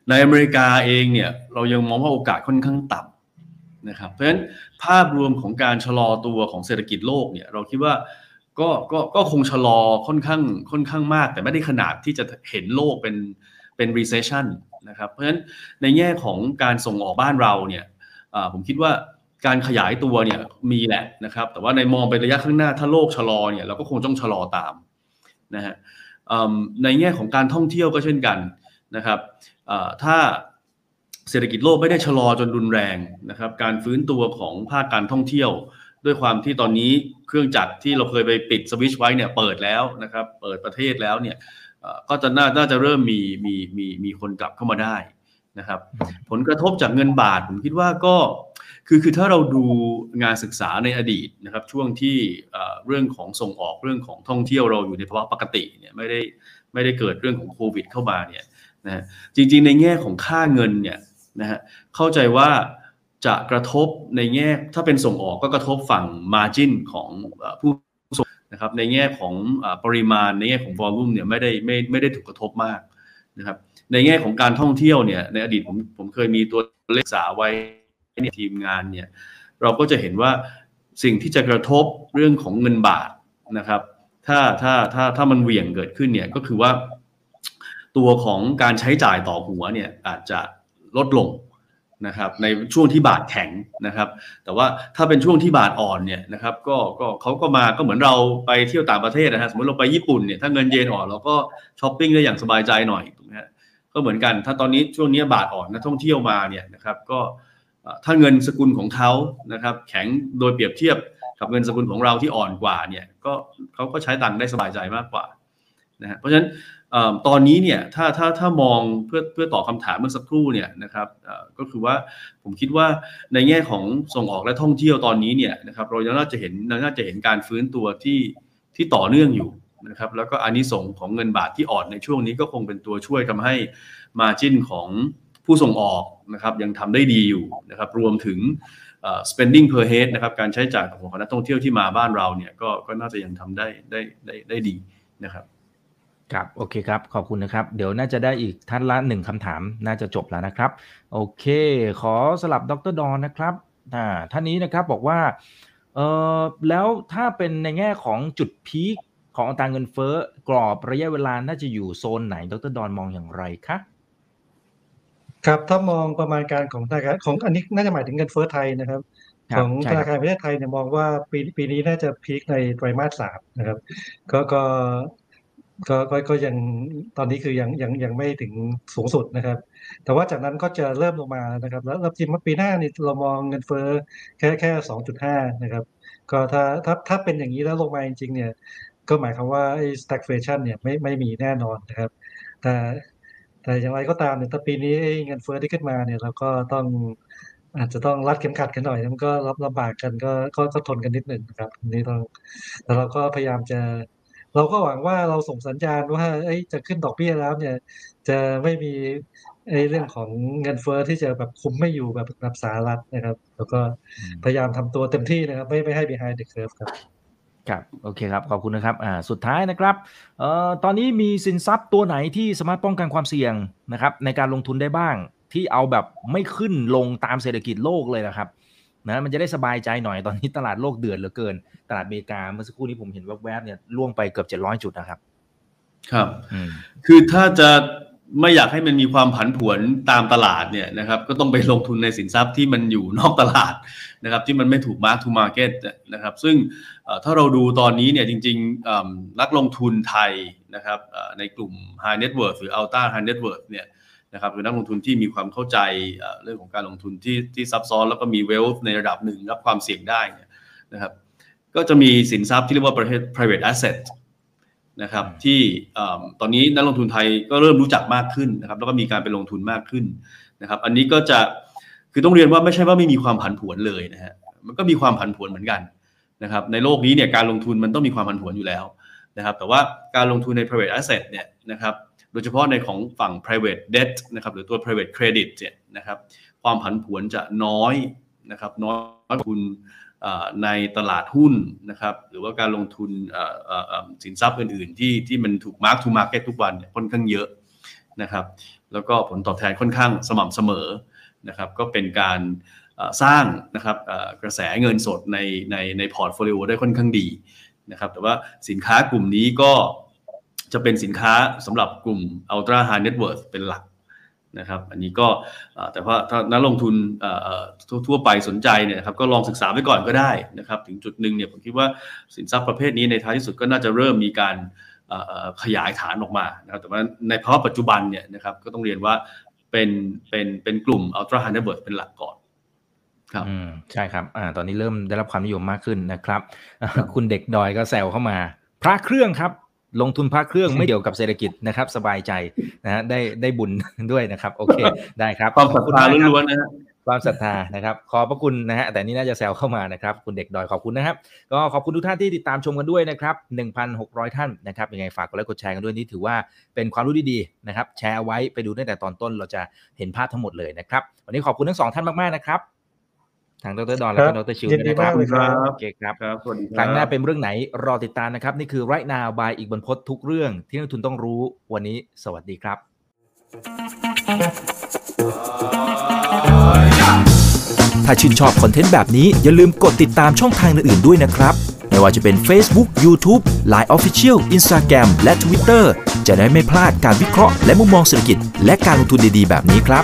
ในอเมริกาเองเนี่ยเรายังมองว่าโอกาสค่อนข้างต่ำนะครับเพราะฉะนั้นภาพรวมของการชะลอตัวของเศรษฐกิจโลกเนี่ยเราคิดว่าก็ก็ก็คงชะลอค่อนข้างค่อนข้างมาก แต่ไม่ได้ขนาดที่จะเห็นโลกเป็นเป็น recession นะครับเพราะฉะนั้นในแง่ของการส่งออกบ้านเราเนี่ยผมคิดว่าการขยายตัวเนี่ยมีแหละนะครับ แต่ว่าในมองไประยะข้างหน้าถ้าโลกชะลอเนี่ยเราก็คงต้องชะลอตามนะฮะในแง่ของการท่องเที่ยวก็เช่นกัน นะครับถ้าเศรษฐกิจโลกไม่ได้ชะลอจนรุนแรงนะครับ การฟื้นตัวของภาคการท่องเที่ยว ด้วยความที่ตอนนี้เครื่องจักรที่เราเคยไปปิดสวิตช์ไว้เนี่ยเปิดแล้วนะครับ เปิดประเทศแล้วเนี่ยก็จะน่าจะเริ่มมีมีมีมีคนกลับเข้ามาได้นะครับ ผลกระทบจากเงินบาทผมคิดว่าก็คือคือถ้าเราดูงานศึกษาในอดีตนะครับ ช่วงที่เรื่องของส่งออกเรื่องของท่องเที่ยวเราอยู่ในภาวะปกติเนี่ยไม่ได้ไม่ได้เกิดเรื่องของโควิด เข้ามาเนี่ย นะจริงๆ ในแง่ของค่าเงินเนี่ยนะฮะเข้าใจว่าจะกระทบในแง่ถ้าเป็นส่งออกก็กระทบฝั่ง margin ของผู้ส่งนะครับในแง่ของปริมาณในแง่ของ volume เนี่ยไม่ได้ไม่ไม่ได้ถูกกระทบมากนะครับในแง่ของการท่องเที่ยวเนี่ยในอดีตผมผมเคยมีตัวเลขสาไว้ในทีมงานเนี่ยเราก็จะเห็นว่าสิ่งที่จะกระทบเรื่องของเงินบาทนะครับถ้าถ้าถ้าถ้ามันเหวี่ยงเกิดขึ้นเนี่ยก็คือว่า ตัวของการใช้จ่ายต่อหัวเนี่ยอาจจะลดลงนะครับในช่วงที่บาทแข็งนะครับ แต่ว่าถ้าเป็นช่วงที่บาทอ่อนเนี่ยนะครับก็ก็เขาก็มาก็เหมือนเราไปเที่ยวต่างประเทศนะฮะสมมติเราไปญี่ปุ่นเนี่ยถ้าเงินเยนอ่อนเราก็ช้อปปิ้งได้อย่างสบายใจหน่อยถูกไหมฮะก็เหมือนกัน ถ้าตอนนี้ช่วงนี้บาทอ่อนนักท่องเที่ยวมาเนี่ยนะครับก็ถ้าเงินสกุลของเขานะครับแข็งโดยเปรียบเทียบกับเงินสกุลของเราที่อ่อนกว่าเนี่ยก็เขาก็ใช้ตังค์ได้สบายใจมากกว่านะฮะเพราะฉะนั้น ตอนนี้เนี่ยถ้าถ้าถ้ามองเพื่อเพื่อตอบคาถามเมื่อสักครู่เนี่ยนะครับก็คือว่าผมคิดว่าในแง่ของส่งออกและท่องเที่ยวตอนนี้เนี่ยนะครับเราน่าจะเห็นน่าจะเห็นการฟื้นตัวที่ที่ต่อเนื่องอยู่นะครับแล้วก็อันนี้ส่งของเงินบาทที่อ่อนในช่วงนี้ก็คงเป็นตัวช่วยทำให้มาจิ้นของผู้ส่งออกนะครับยังทำได้ดีอยู่นะครับรวมถึง spending per head นะครับการใช้จ่ายของนักท่องเที่ยวที่มาบ้านเราเนี่ยก็ก็น่าจะยังทำได้ได้ได้ได้ดีนะครับ ครับโอเคครับ ขอบคุณนะครับ เดี๋ยวน่าจะได้อีกท่านละหนึ่งคำถามน่าจะจบแล้วนะครับ โอเค ขอสลับดรดอนนะครับอ่าท่านนี้นะครับบอกว่าเออแล้วถ้าเป็นในแง่ของจุดพีคของอัตราเงินเฟ้อกรอบระยะเวลาน่าจะอยู่โซนไหน ดรดอนมองอย่างไรคะครับถ้ามองประมาณการของธนาคารของอันนี้น่าจะหมายถึงเงินเฟ้อไทยนะครับ ของธนาคารประเทศไทยเนี่ยมองว่าปีปีนี้น่าจะพีคในไตรมาสสามนะครับ ก็ก็ ก็ก็ก็ยังตอนนี้คือยังยังยังไม่ถึงสูงสุดนะครับ แต่ว่าจากนั้นก็จะเริ่มลงมานะครับ แล้วจริงปีหน้านี่เรามองเงินเฟ้อแค่แค่สองจุดห้านะครับ ก็ถ้าถ้าถ้าเป็นอย่างนี้แล้วลงมาจริงๆเนี่ย ก็หมายความว่าไอ้ stagflation เนี่ยไม่ไม่มีแน่นอนนะครับ แต่แต่อย่างไรก็ตามเนี่ยถ้าปีนี้เงินเฟ้อที่ขึ้นมาเนี่ยเราก็ต้องอาจจะต้องรัดเข็มขัดกันหน่อย มันก็รับลำบากกันก็ก็ทนกันนิดหนึ่งนะครับนี่ต้องแต่เราก็พยายามจะ เราก็หวังว่าเราส่งสัญญาณว่าเอ้จะขึ้นดอกเบี้ยแล้วเนี่ย จะไม่มีไอ้เรื่องของเงินเฟ้อที่จะแบบคุมไม่อยู่แบบแบบสหรัฐนะครับ แล้วก็พยายามทำตัวเต็มที่นะครับ ไม่ไม่ให้ behind the curve ครับครับโอเคครับขอบคุณนะครับอ่าสุดท้ายนะครับเอ่อตอนนี้มีสินทรัพย์ตัวไหนที่สามารถป้องกันความเสี่ยงนะครับ ในการลงทุนได้บ้างที่เอาแบบไม่ขึ้นลงตามเศรษฐกิจโลกเลยนะครับ นะมันจะได้สบายใจหน่อยตอนนี้ตลาดโลกเดือดเหลือเกิน ตลาดอเมริกาเมื่อสักครู่นี้ผมเห็นแวบๆเนี่ยล่วงไปเกือบเจ็ดร้อยจุดนะครับ ครับ คือถ้าจะไม่อยากให้มันมีความผันผวนตามตลาดเนี่ยนะครับ ก็ต้องไปลงทุนในสินทรัพย์ที่มันอยู่นอกตลาดนะครับ ที่มันไม่ถูก mark to market นะครับ ซึ่งถ้าเราดูตอนนี้เนี่ยจริงๆนักลงทุนไทยนะครับในกลุ่ม High Net Worth หรือ Ultra High Net Worth เนี่ย นะครับคือนักลงทุนที่มีความเข้าใจเรื่องของการลงทุนที่ที่ซับซ้อนแล้วก็มี wealth ในระดับหนึ่งรับความเสี่ยงได้เนี่ยนะครับ ก็จะมีสินทรัพย์ที่เรียกว่าประเภท private asset นะครับที่ตอนนี้นักลงทุนไทยก็เริ่มรู้จักมากขึ้นนะครับ แล้วก็มีการไปลงทุนมากขึ้นนะครับ อันนี้ก็จะคือต้องเรียนว่าไม่ใช่ว่าไม่มีความผันผวนเลยนะฮะมันก็มีความผันผวนเหมือนกันนะครับ ในโลกนี้เนี่ยการลงทุนมันต้องมีความผันผวนอยู่แล้วนะครับ แต่ว่าการลงทุนใน private asset เนี่ยนะครับ โดยเฉพาะในของฝั่ง private debt นะครับหรือตัว private credit เนี่ยนะครับความผันผวนจะน้อยนะครับน้อยคุณในตลาดหุ้นนะครับหรือว่าการลงทุนสินทรัพย์อื่น ๆ ที่ที่มันถูก mark to market ทุกวันค่อนข้างเยอะนะครับแล้วก็ผลตอบแทนค่อนข้างสม่ำเสมอนะครับก็เป็นการสร้างนะครับกระแสเงินสดในในใน portfolio ได้ค่อนข้างดีนะครับแต่ว่าสินค้ากลุ่มนี้ก็ จะเป็นสินค้าสำหรับกลุ่ม Ultra High Net Worth เป็นหลักนะครับ อันนี้ก็แต่ว่าถ้านักลงทุนทั่วไปสนใจเนี่ยครับก็ลองศึกษาไว้ก่อนก็ได้นะครับ ถึงจุดหนึ่งเนี่ยผมคิดว่าสินทรัพย์ประเภทนี้ในท้ายที่สุดก็น่าจะเริ่มมีการขยายฐานออกมานะครับแต่ว่าในภาวะปัจจุบันเนี่ยนะครับก็ต้องเรียนว่าเป็นเป็นเป็นกลุ่ม ultra high net worth เป็นหลักก่อนครับอืมใช่ครับอ่าตอนนี้เริ่มได้รับความนิยมมากขึ้นนะครับ คุณเด็กดอยก็แซวเข้ามา พระเครื่องครับ ลงทุนพระเครื่องไม่เกี่ยวกับเศรษฐกิจนะครับ สบายใจนะฮะได้ได้บุญด้วยนะครับ โอเคได้ครับความศรัทธาล้วนๆนะความศรัทธานะครับ ขอบพระคุณนะฮะแต่นี่น่าจะแซวเข้ามานะครับ คุณเด็กดอยขอบคุณนะครับ ก็ขอบคุณทุกท่านที่ติดตามชมกันด้วยนะครับ1,600 ท่านนะครับยังไงฝากกดไลค์กดแชร์กันด้วยนี่ถือว่าเป็นความรู้ดีๆนะครับ แชร์ไว้ไปดูตั้งแต่ตอนต้นเราจะเห็นภาพทั้งหมดเลยนะครับ วันนี้ขอบคุณทั้งสองท่านมากๆนะครับ ทางดรดอนและดรชิวนะครับโอเคครับครั้งหน้าเป็นเรื่องไหนรอติดตามนะครับ นี่คือไรนาบายอีกบนพศทุกเรื่องที่นักทุนต้องรู้วันนี้สวัสดีครับ ถ้าชื่นชอบคอนเทนต์แบบนี้อย่าลืมกดติดตามช่องทางอื่นๆด้วยนะครับ ไม่ว่าจะเป็น Facebook, YouTube, Line Official, Instagram และ Twitter จะได้ไม่พลาดการวิเคราะห์และมุมมองเศรษฐกิจ และการลงทุนดีๆ แบบนี้ครับ